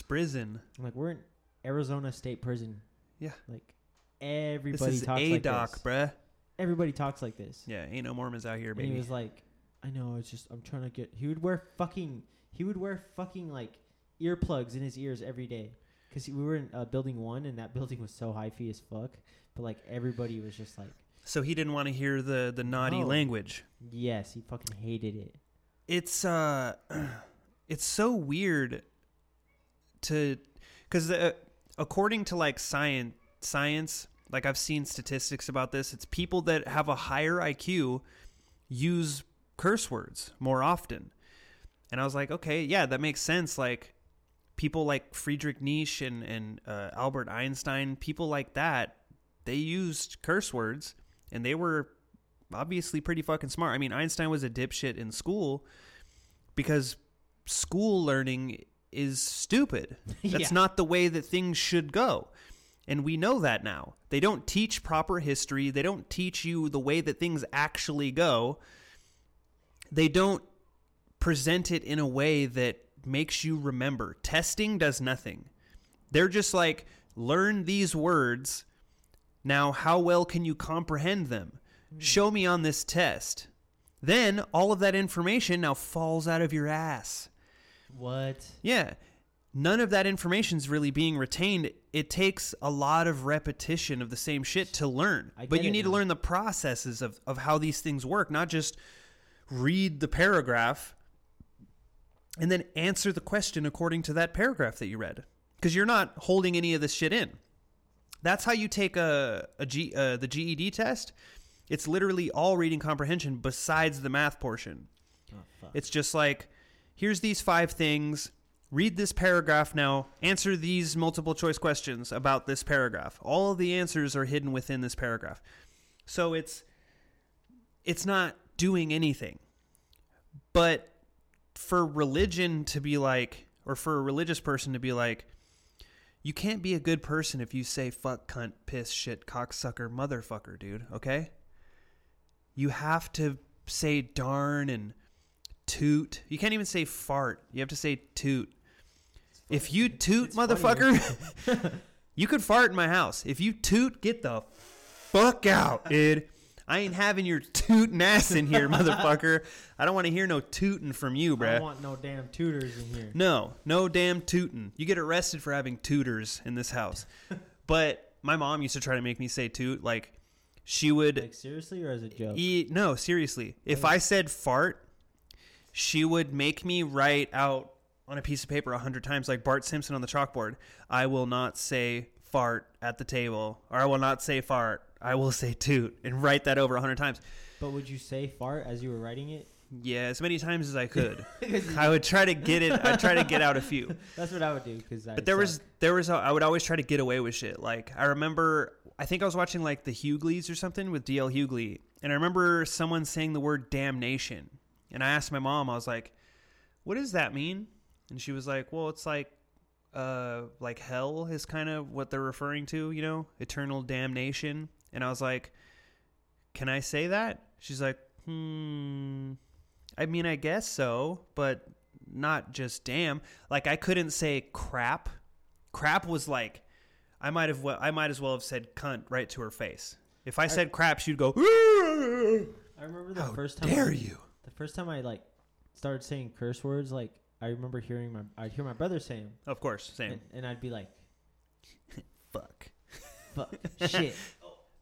prison. I'm like, we're in Arizona State Prison. Yeah. Like everybody talks like This everybody is talks a like doc, this. bruh. Everybody talks like this. Yeah, ain't no Mormons out here, and he baby. was like, I know, it's just I'm trying to get. He would wear fucking. He would wear fucking like earplugs in his ears every day. Cause we were in uh, building one, and that building was so hyphy as fuck. But like everybody was just like, so he didn't want to hear the the naughty No. language. yes, he fucking hated it. it's uh it's so weird to because uh, according to like science science like i've seen statistics about this it's people that have a higher iq use curse words more often and i was like okay yeah that makes sense like people like friedrich nietzsche and, and uh, albert einstein people like that they used curse words and they were obviously pretty fucking smart i mean einstein was a dipshit in school because school learning is stupid. That's Yeah. not the way that things should go. And we know that now. They don't teach proper history. They don't teach you the way that things actually go. They don't present it in a way that makes you remember. Testing does nothing. They're just like, learn these words. Now, how well can you comprehend them? Show me on this test. Then all of that information now falls out of your ass. What? Yeah. None of that information is really being retained. It takes a lot of repetition of the same shit to learn. But you need to learn the processes of, of how these things work, not just read the paragraph and then answer the question according to that paragraph that you read. Because you're not holding any of this shit in. That's how you take a, a G, uh, the GED test. It's literally all reading comprehension besides the math portion. Oh. It's just like, here's these five things. Read this paragraph now. Answer these multiple choice questions about this paragraph. All of the answers are hidden within this paragraph. So it's it's not doing anything. But for religion to be like or for a religious person to be like you can't be a good person if you say fuck, cunt, piss, shit, cocksucker, motherfucker, dude. Okay. You have to say darn and toot. You can't even say fart. You have to say toot. If you toot, it's motherfucker, you could fart in my house. If you toot, get the fuck out, dude. I ain't having your tootin' ass in here, motherfucker. I don't want to hear no tootin' from you, bro. I don't want no damn tutors in here. No, no damn tootin'. You get arrested for having tutors in this house. but my mom used to try to make me say toot. Like, she would Like seriously, or as a joke? eat. No, seriously. If I said fart, she would make me write out on a piece of paper a hundred times, like Bart Simpson on the chalkboard. I will not say fart at the table, or I will not say fart. I will say toot, and write that over a hundred times. But would you say fart as you were writing it? Yeah, as many times as I could. I would try to get it. I'd try to get out a few. That's what I would do because I. But there was suck. there was a, I would always try to get away with shit. Like I remember I think I was watching like the Hughleys or something with DL Hughley, and I remember someone saying the word damnation, and I asked my mom, I was like, "What does that mean?" And she was like, "Well, it's like uh like hell is kind of what they're referring to, you know, eternal damnation." And I was like, "Can I say that?" She's like, "Hmm, I mean, I guess so, but not just damn. Like I couldn't say crap. Crap was like I might have well, I might as well have said cunt right to her face. If I said crap, she'd go. I remember the How first time. dare I, you? The first time I like started saying curse words, like I remember hearing my, I'd hear my brother saying, them, Of course, same. and, and I'd be like, Fuck. "Fuck, shit."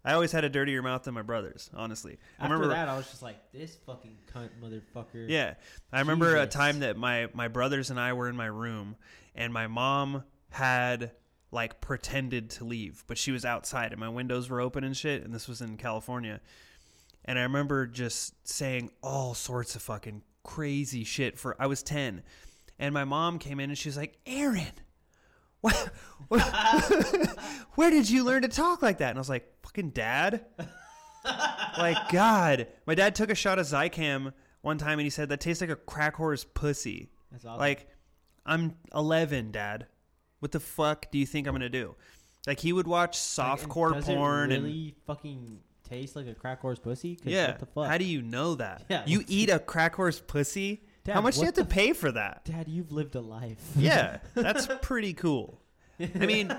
I always had a dirtier mouth than my brothers. Honestly, I After remember. that, I was just like, "This fucking cunt motherfucker." Yeah, I remember a Jesus. time that my my brothers and I were in my room, and my mom had like pretended to leave, but she was outside, and my windows were open and shit. And this was in California, and I remember just saying all sorts of fucking crazy shit. For I was ten, and my mom came in and she was like, "Aaron." What, what, where did you learn to talk like that? And I was like, fucking dad. like, God. My dad took a shot of Zicam one time and he said, that tastes like a crack whore's pussy. That's awesome. Like, I'm 11, dad. What the fuck do you think I'm going to do? Like, he would watch Like, softcore does porn It and. really fucking taste like a crack horse pussy? Yeah. What the fuck? How do you know that? Yeah, you eat a crack horse pussy? Dad, How much do you have to pay for that? Dad, you've lived a life. Yeah, that's pretty cool. I mean,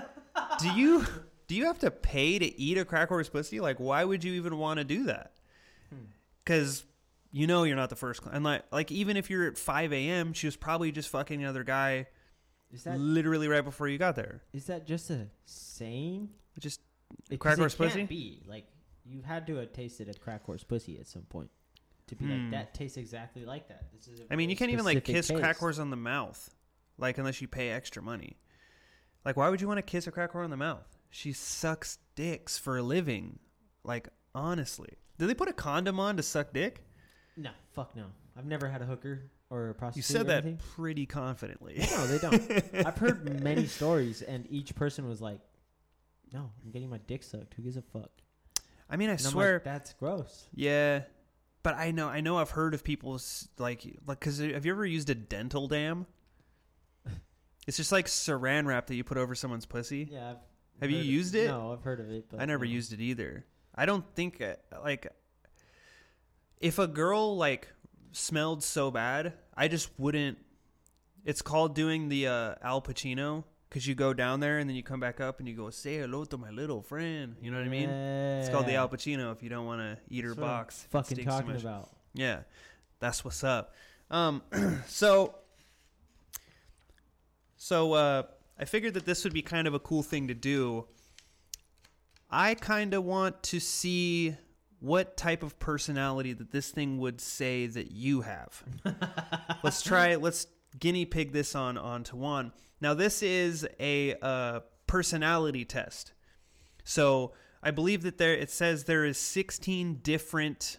do you do you have to pay to eat a crack horse pussy? Like, why would you even want to do that? Hmm. Because you know you're not the first. cl- And like, like even if you're at 5 a.m., she was probably just fucking another guy Is that literally right before you got there. is that just a saying? Just Crack horse can't pussy? Be like you had to have tasted a crack horse pussy at some point to be Hmm. like that tastes exactly like that. This is. a I mean, you can't even like kiss crack taste. horse on the mouth, like unless you pay extra money. Like, why would you want to kiss a crack whore on the mouth? She sucks dicks for a living. Like, honestly, did they put a condom on to suck dick? No, fuck no. I've never had a hooker or a prostitute. You said that anything. pretty confidently. No, they don't. I've heard many stories, and each person was like, "No, I'm getting my dick sucked. Who gives a fuck?" I mean, I And I'm swear, like, that's gross. yeah, but I know, I know, I've heard of people like, like, because have you ever used a dental dam? It's just like Saran wrap that you put over someone's pussy. Yeah. I've Have you used it? No, I've heard of it, but I never no. used it either. I don't think uh, like if a girl like smelled so bad, I just wouldn't. It's called doing the uh, Al Pacino because you go down there and then you come back up and you go say hello to my little friend. You know what I mean? It's called the Yeah. Al Pacino if you don't want to eat her That's what I'm box. Fucking talking about. Yeah, that's what's up. Um, so, so uh, I figured that this would be kind of a cool thing to do. I kind of want to see what type of personality that this thing would say that you have. let's try. Let's guinea pig this on onto Tawan. Now, this is a uh, personality test. So I believe that there it says there is 16 different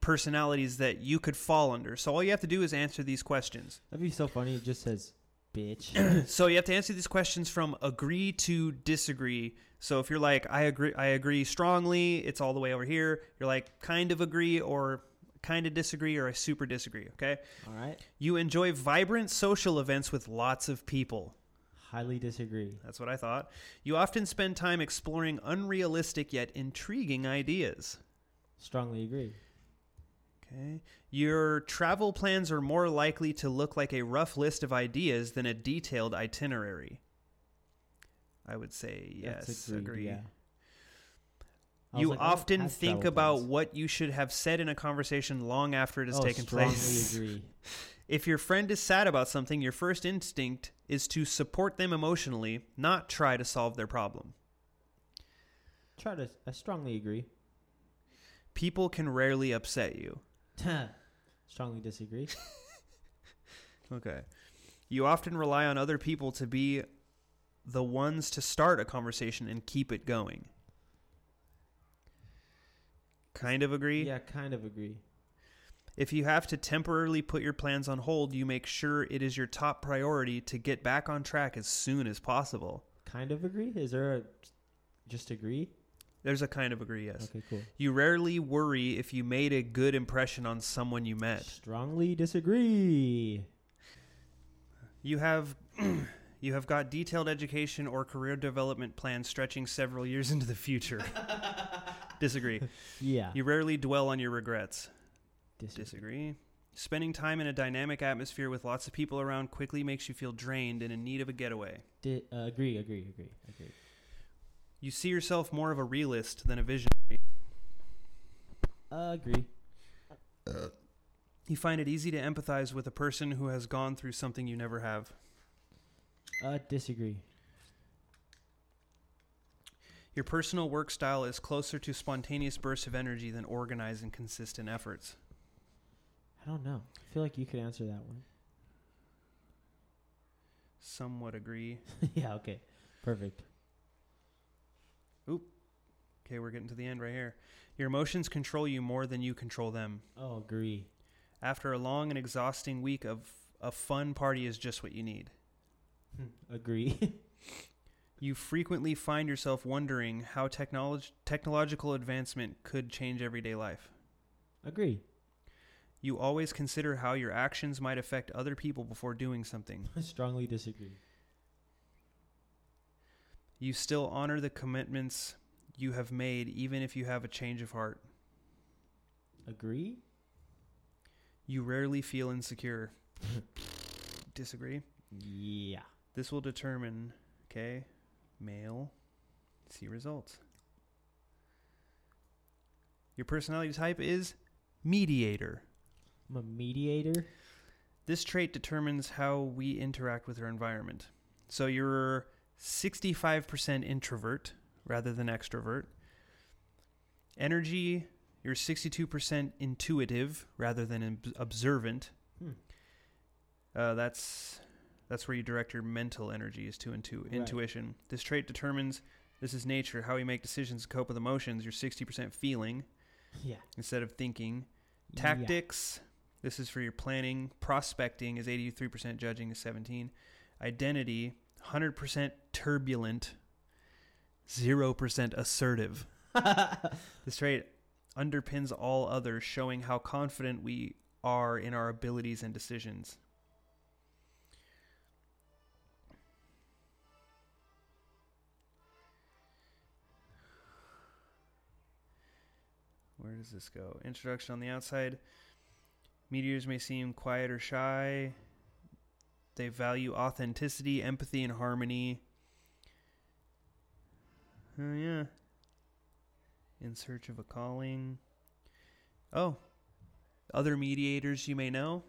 personalities that you could fall under. So all you have to do is answer these questions. That'd be so funny. It just says, "Bitch." So you have to answer these questions from agree to disagree. So if you're like I agree I agree strongly, it's all the way over here. You're like kind of agree or kind of disagree or I super disagree, okay? All right. You enjoy vibrant social events with lots of people. Highly disagree. That's what I thought. You often spend time exploring unrealistic yet intriguing ideas. Strongly agree. Okay. Your travel plans are more likely to look like a rough list of ideas than a detailed itinerary. I would say yes, That's agree. Yeah. I You like, oh, often have think about plans. what you should have said in a conversation long after it has oh, taken strongly place. agree. If your friend is sad about something, your first instinct is to support them emotionally, not try to solve their problem. Try to. I strongly agree. People can rarely upset you. strongly disagree. Okay. You often rely on other people to be the ones to start a conversation and keep it going. Kind of agree? yeah, kind of agree. If you have to temporarily put your plans on hold, you make sure it is your top priority to get back on track as soon as possible. Kind of agree. Is there a just agree? There's a kind of agree, yes. Okay, cool. You rarely worry if you made a good impression on someone you met. Strongly disagree. You have you have got detailed education or career development plans stretching several years into the future. Disagree. Yeah. You rarely dwell on your regrets. disagree. Disagree. Spending time in a dynamic atmosphere with lots of people around quickly makes you feel drained and in need of a getaway. Di- uh, agree. Agree. Agree. Agree. You see yourself more of a realist than a visionary. Uh, agree. You find it easy to empathize with a person who has gone through something you never have. Uh, disagree. Your personal work style is closer to spontaneous bursts of energy than organized and consistent efforts. I don't know. I feel like you could answer that one. Somewhat agree. yeah. Okay. Perfect. Oop. Okay, we're getting to the end right here. Your emotions control you more than you control them. Oh, agree. After a long and exhausting week of a fun party is just what you need. Hmm, agree. You frequently find yourself wondering how technolog- technological advancement could change everyday life. agree. You always consider how your actions might affect other people before doing something. I Strongly disagree. You still honor the commitments you have made even if you have a change of heart. Agree. You rarely feel insecure. Disagree? Yeah. This will determine, okay, male, see results. Your personality type is mediator. I'm a mediator. This trait determines how we interact with our environment. So you're 65% introvert rather than extrovert. Energy, you're 62% intuitive rather than observant. Hmm. Uh, that's that's where you direct your mental energies to intu- Right. intuition. This trait determines this is nature, how we make decisions, cope with emotions. You're 60% feeling Yeah. instead of thinking. Yeah. Tactics. This is for your planning. Prospecting is 83%. Judging is 17. Identity. 100% turbulent. 0% assertive. This trait underpins all others, showing how confident we are in our abilities and decisions. Where does this go? Introduction on the outside. Meteors may seem quiet or shy. They value authenticity, empathy, and harmony. Oh, yeah. In search of a calling. Oh. Other mediators you may know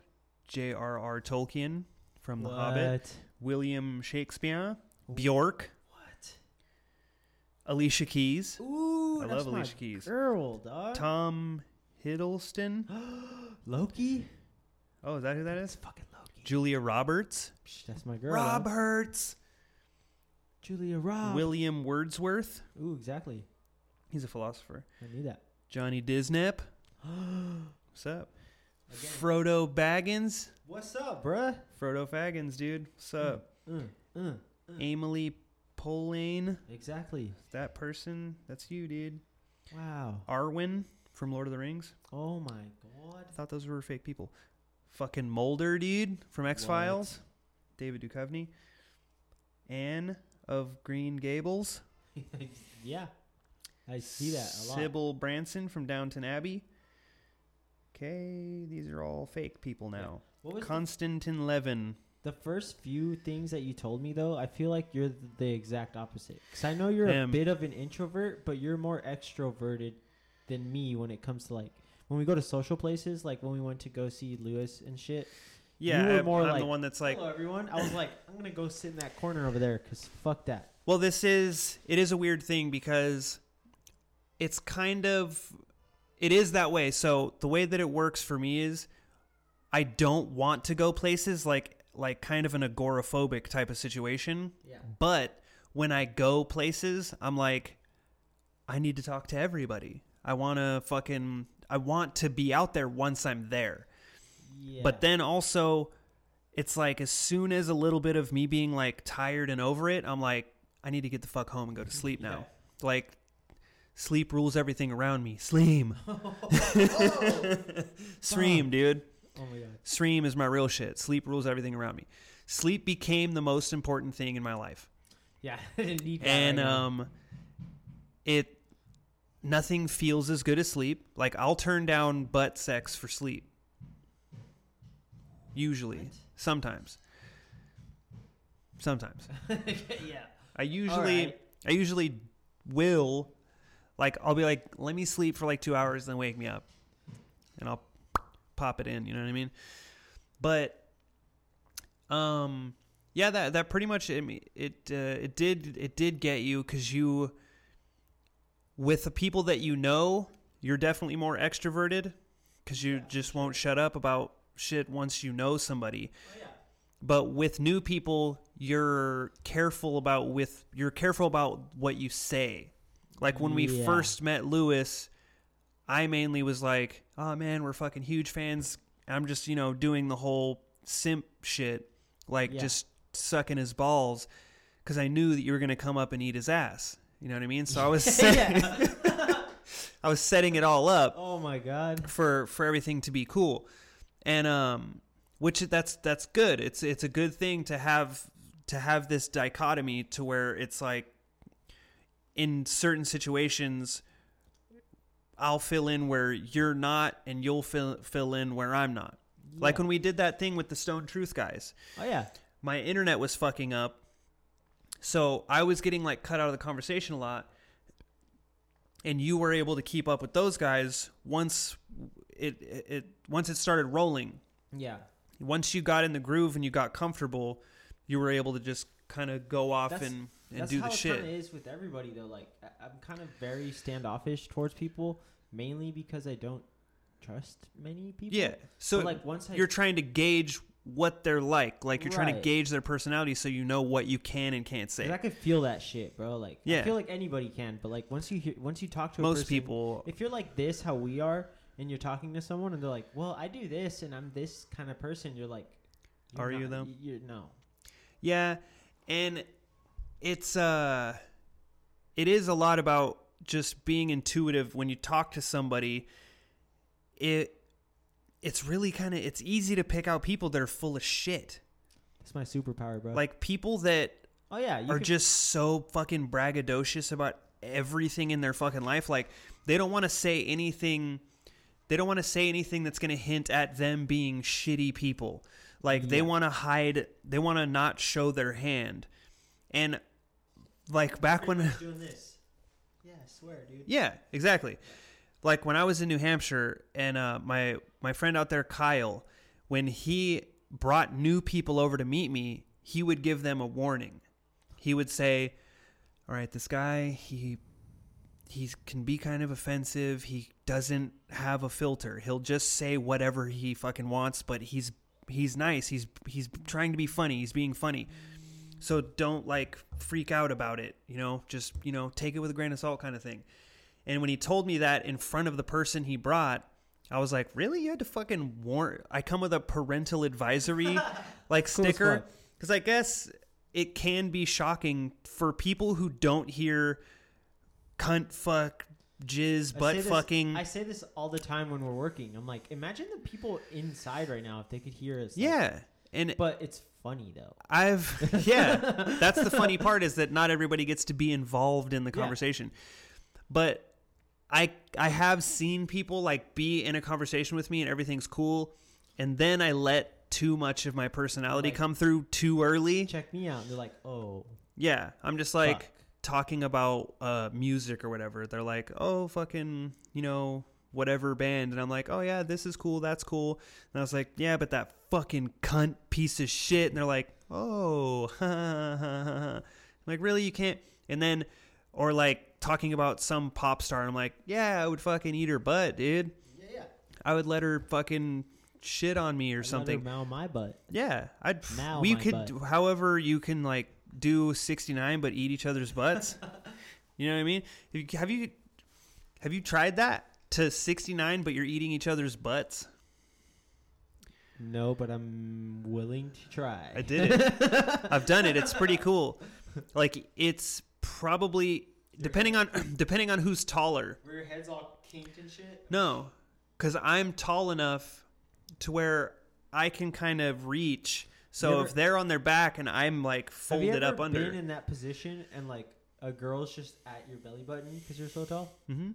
J.R.R. Tolkien from The Hobbit, William Shakespeare, Bjork, What? Alicia Keys, Ooh, I love my Alicia Keys. Girl, dog. Tom Hiddleston. Loki. Oh, is that who that is? Fucking Loki. Julia Roberts. Psh, that's my girl. Roberts. Julia Rob. William Wordsworth. Ooh, exactly. He's a philosopher. I knew that. Johnny Disnep. What's up? Again. Frodo Baggins. What's up, bruh? Frodo Faggins, dude. What's up? Uh, uh, uh. Emily Polane. Exactly. That person. That's you, dude. Wow. Arwen from Lord of the Rings. Oh my god. I thought those were fake people. Fucking Mulder, dude, from X Files. David Duchovny. Anne of Green Gables, yeah, I see that a lot. Sybil Branson from Downton Abbey. Okay, these are all fake people now. What was the, Konstantin Levin. The first few things that you told me though? I feel like you're the, exact opposite. Because I know you're a bit of an introvert, but you're more extroverted than me when it comes to like when we go to social places, like when we went to go see Lewis and shit. Yeah, were I'm, more I'm like, the one that's like, Hello, everyone. I was like, I'm gonna go sit in that corner over there because fuck that. Well, this is it is a weird thing because it's kind of it is that way. So the way that it works for me is I don't want to go places like like kind of an agoraphobic type of situation. Yeah. But when I go places, I'm like I need to talk to everybody. I want to fucking I want to be out there once I'm there. Yeah. But then also, it's like as soon as a little bit of me being like tired and over it, I'm like, I need to get the fuck home and go to sleep now. Like, sleep rules everything around me. Sleem. Stream, dude. Oh my god. Stream is my real shit. Sleep rules everything around me. Sleep became the most important thing in my life. Yeah. I didn't need that And right um it nothing feels as good as sleep. Like I'll turn down butt sex for sleep. Usually. What? Sometimes. Sometimes. yeah. I usually Alright. I usually will like I'll be like let me sleep for like 2 hours then wake me up. And I'll pop it in, you know what I mean? But um yeah, that that pretty much it it uh, it did it did get you cuz you with the people that you know, you're definitely more extroverted cuz you just won't shut up about shit once you know somebody Oh, yeah. but with new people you're careful about with you're careful about what you say like when we Yeah. first met lewis i mainly was like oh man we're fucking huge fans. I'm just you know doing the whole simp shit like Yeah. just sucking his balls because i knew that you were going to come up and eat his ass. You know what i mean? So i was setting, i was setting it all up oh my god. for for everything to be cool. And um which that's that's good. It's it's a good thing to have to have this dichotomy to where it's like in certain situations I'll fill in where you're not and you'll fill fill in where I'm not like when we did that thing with the Stone Truth guys Oh yeah. my internet was fucking up. So I was getting like cut out of the conversation a lot. And you were able to keep up with those guys once it, it, it once it started rolling. Yeah. Once you got in the groove and you got comfortable, you were able to just kind of go off That's- and, and That's do how the it shit. kind of is with everybody though. Like I- I'm kind of very standoffish towards people, mainly because I don't trust many people. Yeah. So But, like once I you're trying to gauge what they're like. Like you're trying to Right. gauge their personality so you know what you can and can't say. I can feel that shit, bro. Like I Yeah. feel like anybody can, but like once you hear, once you talk to a Most person- people if you're like this, how we are, and you're talking to someone, and they're like, "Well, I do this, and I'm this kind of person," you're like, Are you, though? You're no. Yeah, and it's uh it is a lot about just being intuitive when you talk to somebody. It it's really kind of it's easy to pick out people that are full of shit. it's my superpower, bro. Like people that oh yeah, you are just so fucking braggadocious about everything in their fucking life. Like they don't want to say anything. They don't want to say anything that's going to hint at them being shitty people. Like they want to hide. They want to not show their hand. And like back when, doing this. Yeah, I swear, dude. yeah, exactly. Like when I was in New Hampshire, and uh, my my friend out there, Kyle, when he brought new people over to meet me, he would give them a warning. He would say, "All right, this guy, he he can be kind of offensive. He doesn't have a filter. He'll just say whatever he fucking wants, but he's he's nice. He's he's trying to be funny. He's being funny." So don't like freak out about it, you know, just, you know, take it with a grain of salt kind of thing. And when he told me that in front of the person he brought, I was like, "Really? You had to fucking warn I come with a parental advisory like sticker cuz I guess it can be shocking for people who don't hear cunt fuck jizz I butt say this- fucking I say this all the time when we're working. I'm like, imagine the people inside right now if they could hear us. like, Yeah. And But it's funny though. I've yeah, that's the funny part is that not everybody gets to be involved in the Yeah. conversation. But I I have seen people like be in a conversation with me and everything's cool and then I let too much of my personality Like- come through too early. Check me out. They're like, oh, Yeah, I'm just like fuck. talking about uh music or whatever. They're like, "Oh, fucking, you know, whatever band." And I'm like, "Oh yeah, this is cool. That's cool." And I was like, "Yeah, but that fucking cunt piece of shit." And they're like, "Oh." Like, "Really? You can't?" And then or like talking about some pop star. I'm like, "Yeah, I would fucking eat her butt, dude. yeah, yeah. I would let her fucking shit on me or something." Mow my butt. Yeah, I'd. Mow we could, butt. however, you can like do sixty nine, but eat each other's butts. you know what I mean? Have you, have you have you tried that to sixty nine, but you're eating each other's butts? No, but I'm willing to try. I did it. I've done it. It's pretty cool. Like it's probably depending on depending on who's taller. Where your head's all kinked and shit. No, because I'm tall enough to where I can kind of reach. So ever- if they're on their back and I'm like folded up under, been in that position and like a girl's just at your belly button because you're so tall? Mm-hmm.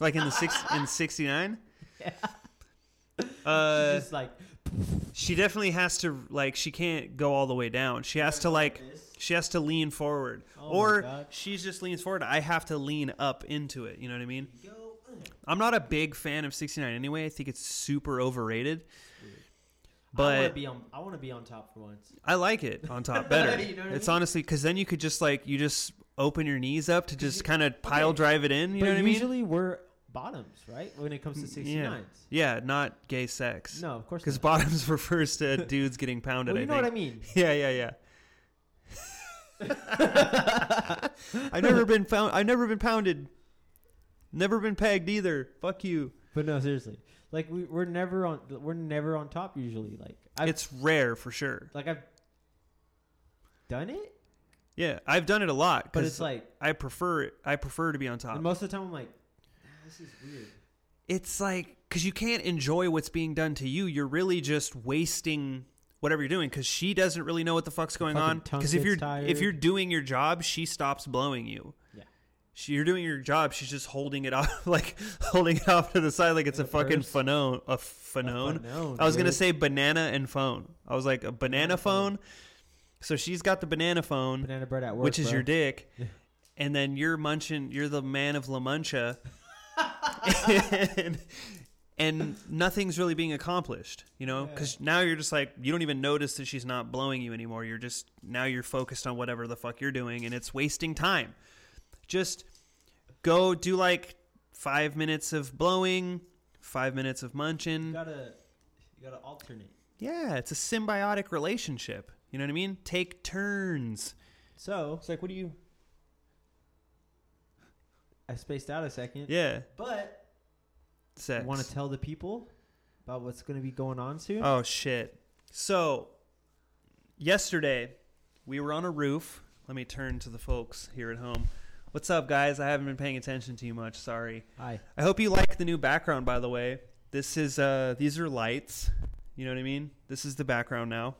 Like in the six in sixty nine. Yeah. Uh, just like she definitely has to like she can't go all the way down. She has to like she has to lean forward, Oh or she's just leans forward. I have to lean up into it. You know what I mean? Go. I'm not a big fan of sixty nine anyway. I think it's super overrated. I But want to be on. I want to be on top for once. I like it on top better. You know what I it's mean? honestly because then you could just like you just open your knees up to just kind of pile drive it in. You but know what I mean? usually we're bottoms, right? When it comes to 69s. Yeah. Yeah, not gay sex. No, of course Because bottoms refers to dudes getting pounded. well, you I know think. what I mean. Yeah, yeah, yeah. I've never been found. I've never been pounded. Never been pegged either. Fuck you. But no, seriously. Like we, we're never on. We're never on top usually. Like I've, it's rare for sure. like I've done it, Yeah, I've done it a lot. but it's like, I prefer it. I prefer to be on top. and most of the time I'm like, "Ah, this is weird. it's like because you can't enjoy what's being done to you. You're really just wasting whatever you're doing because she doesn't really know what the fuck's going on. Because if you're tired. if you're doing your job, she stops blowing you. Yeah. She, you're doing your job. She's just holding it off, like holding it off to the side, like it's a a fucking purse. phonone. A phonone. phonone, I was gonna say banana and phone. I was like a banana Banana phone. phone. So she's got the banana phone, Banana bread at work, which is bro. your dick, and then you're munching. You're the man of La Mancha, and, and nothing's really being accomplished. You know, because now you're just like you don't even notice that she's not blowing you anymore. You're just now you're focused on whatever the fuck you're doing, and it's wasting time. Just go do like five minutes of blowing, five minutes of munching. You gotta, you gotta alternate. Yeah, it's a symbiotic relationship. You know what I mean? Take turns. So It's like, what do you? I spaced out a second. Yeah, But sex. want to tell the people about what's gonna be going on soon? Oh shit! So, yesterday we were on a roof. Let me turn to the folks here at home. What's up, guys? I haven't been paying attention to you much. Sorry. Hi. I hope you like the new background. By the way, this is uh, these are lights. You know what I mean? This is the background now.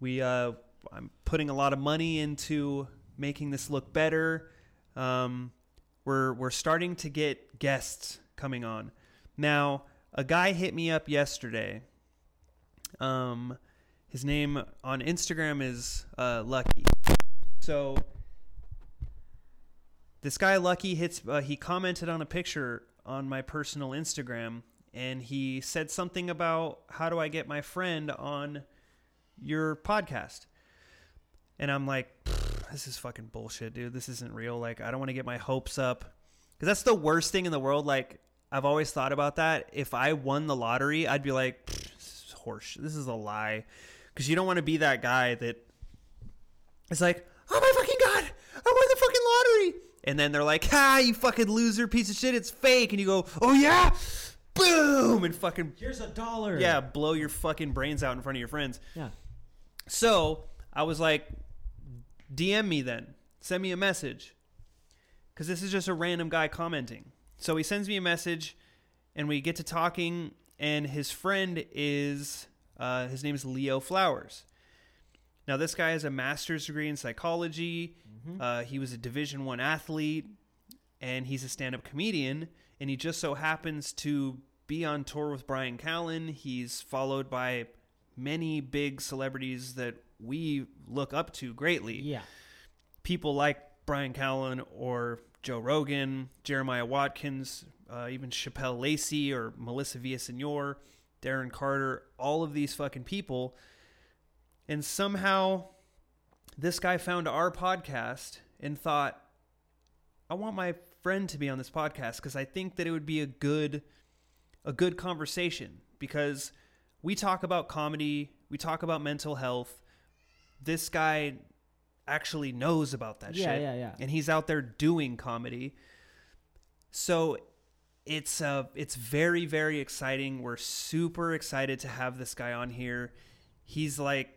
We uh, I'm putting a lot of money into making this look better. Um, we're we're starting to get guests coming on. Now, a guy hit me up yesterday. Um, his name on Instagram is uh, Lucky. So this guy Lucky hits. Uh, he commented on a picture on my personal Instagram, and he said something about how do I get my friend on your podcast. And I'm like, "Pfft, this is fucking bullshit, dude. This isn't real. Like, I don't want to get my hopes up. Because that's the worst thing in the world. Like, I've always thought about that. If I won the lottery, I'd be like, "Pfft, this is horse. This is a lie. Because you don't want to be that guy that is like, oh my fucking god, I won the fucking lottery. And then they're like, ha, you fucking loser piece of shit. It's fake. And you go, oh yeah, boom, and fucking Here's a dollar. yeah, blow your fucking brains out in front of your friends. Yeah. So I was like, DM me then. Send me a message. Because this is just a random guy commenting. So he sends me a message, and we get to talking, and his friend is Uh, his name is Leo Flowers. Now, this guy has a master's degree in psychology. Mhm. Uh, he was a Division One athlete, and he's a stand-up comedian. And he just so happens to be on tour with Brian Callen. He's followed by many big celebrities that we look up to greatly yeah. people like Bryan Callen or Joe Rogan, Jeremiah Watkins, uh, even Shapel Lacey or Melissa Villasenor, Darren Carter, all of these fucking people. And somehow this guy found our podcast and thought, I want my friend to be on this podcast because I think that it would be a good a good conversation because we talk about comedy, we talk about mental health. This guy actually knows about that Yeah, shit yeah, yeah. and he's out there doing comedy. So it's uh it's very very exciting. We're super excited to have this guy on here. He's like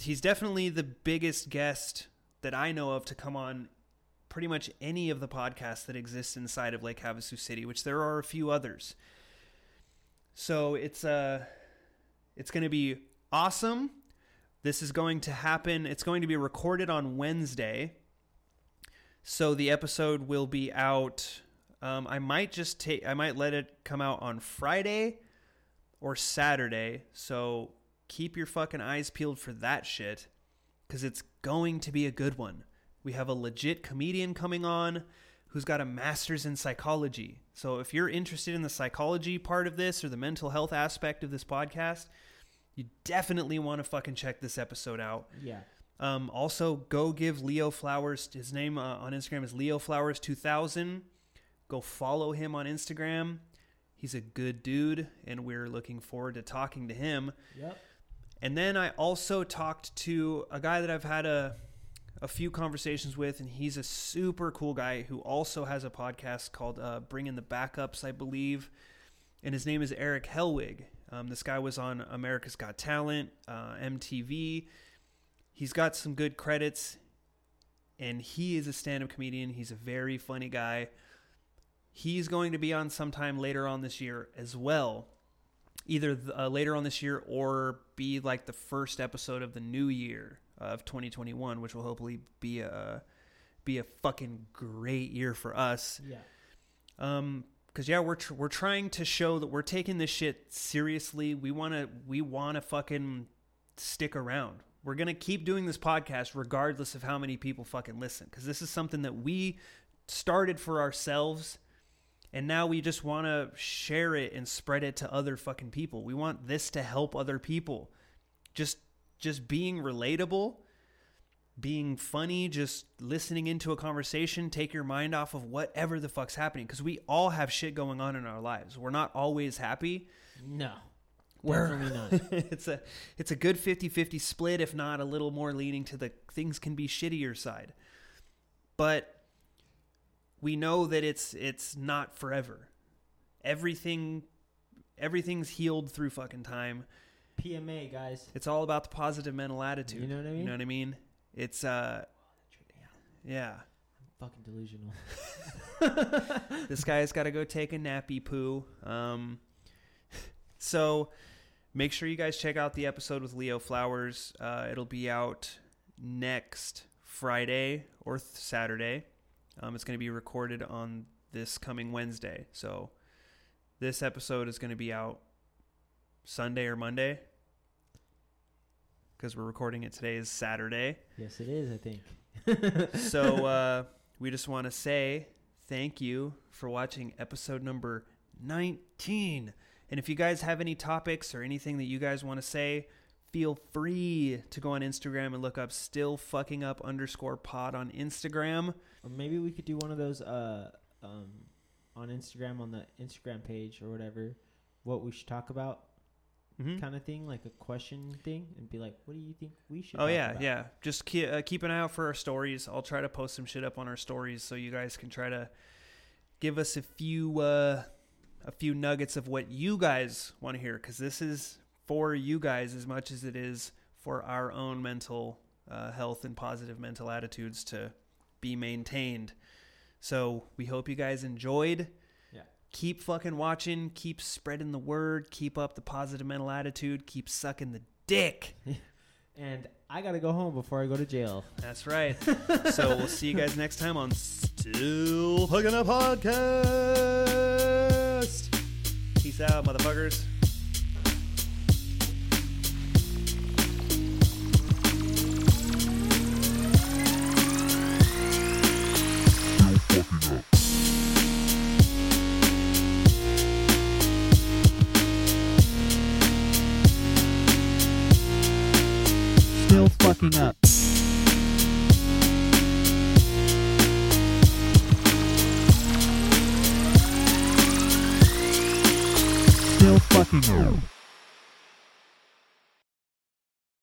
he's definitely the biggest guest that I know of to come on pretty much any of the podcasts that exist inside of Lake Havasu City, which there are a few others. So it's uh it's going to be awesome. This is going to happen. It's going to be recorded on Wednesday. So the episode will be out. Um, I might just take. I might let it come out on Friday or Saturday. So keep your fucking eyes peeled for that shit, because it's going to be a good one. We have a legit comedian coming on who's got a master's in psychology. So if you're interested in the psychology part of this or the mental health aspect of this podcast, you definitely want to fucking check this episode out. Yeah. Um, also, go give Leo Flowers. His name uh, on Instagram is Leo Flowers two thousand. Go follow him on Instagram. He's a good dude, and we're looking forward to talking to him. Yep. And then I also talked to a guy that I've had a a few conversations with, and he's a super cool guy who also has a podcast called uh, "Bringing the Backups," I believe. And his name is Eric Helwig. Um, this guy was on America's Got Talent, uh, MTV. He's got some good credits, and he is a stand-up comedian. He's a very funny guy. He's going to be on sometime later on this year as well either uh, later on this year or be like the first episode of the new year of 2021, which will hopefully be a be a fucking great year for us. Yeah. Um, because yeah, we're tr- we're trying to show that we're taking this shit seriously. We wanna we wanna fucking stick around. We're gonna keep doing this podcast regardless of how many people fucking listen. Because this is something that we started for ourselves and now we just want to share it and spread it to other fucking people. We want this to help other people. Just just being relatable, being funny, just listening into a conversation, take your mind off of whatever the fuck's happening cuz we all have shit going on in our lives. We're not always happy. No. We're- Definitely not. it's a it's a good 50-50 split if not a little more leaning to the things can be shittier side. But we know that it's it's not forever. Everything everything's healed through fucking time. PMA, guys. It's all about the positive mental attitude. You know what I mean? You know what I mean? It's uh yeah. I'm Fucking delusional. this guy's got to go take a nappy poo. Um, so make sure you guys check out the episode with Leo Flowers. Uh, it'll be out next Friday or th- Saturday. Um, it's going to be recorded on this coming Wednesday. So this episode is going to be out Sunday or Monday because we're recording it today is Saturday Yes, it is. I think. so uh, we just want to say thank you for watching episode number 19 and if you guys have any topics or anything that you guys want to say feel free to go on instagram and look up still fucking up underscore pod on instagram Or maybe we could do one of those uh um on Instagram on the Instagram page or whatever. What we should talk about, Mhm. kind of thing, like a question thing, and be like, "What do you think we should?" oh yeah about? yeah just keep, uh, keep an eye out for our stories i'll try to post some shit up on our stories so you guys can try to give us a few uh, a few nuggets of what you guys want to hear because this is for you guys as much as it is for our own mental uh, health and positive mental attitudes to be maintained so we hope you guys enjoyed. Keep fucking watching, keep spreading the word, keep up the positive mental attitude, keep sucking the dick. And I gotta go home before I go to jail. That's right. so we'll see you guys next time on Still Fucking Up Podcast. Peace out, motherfuckers. Still fucking up. Still fucking up.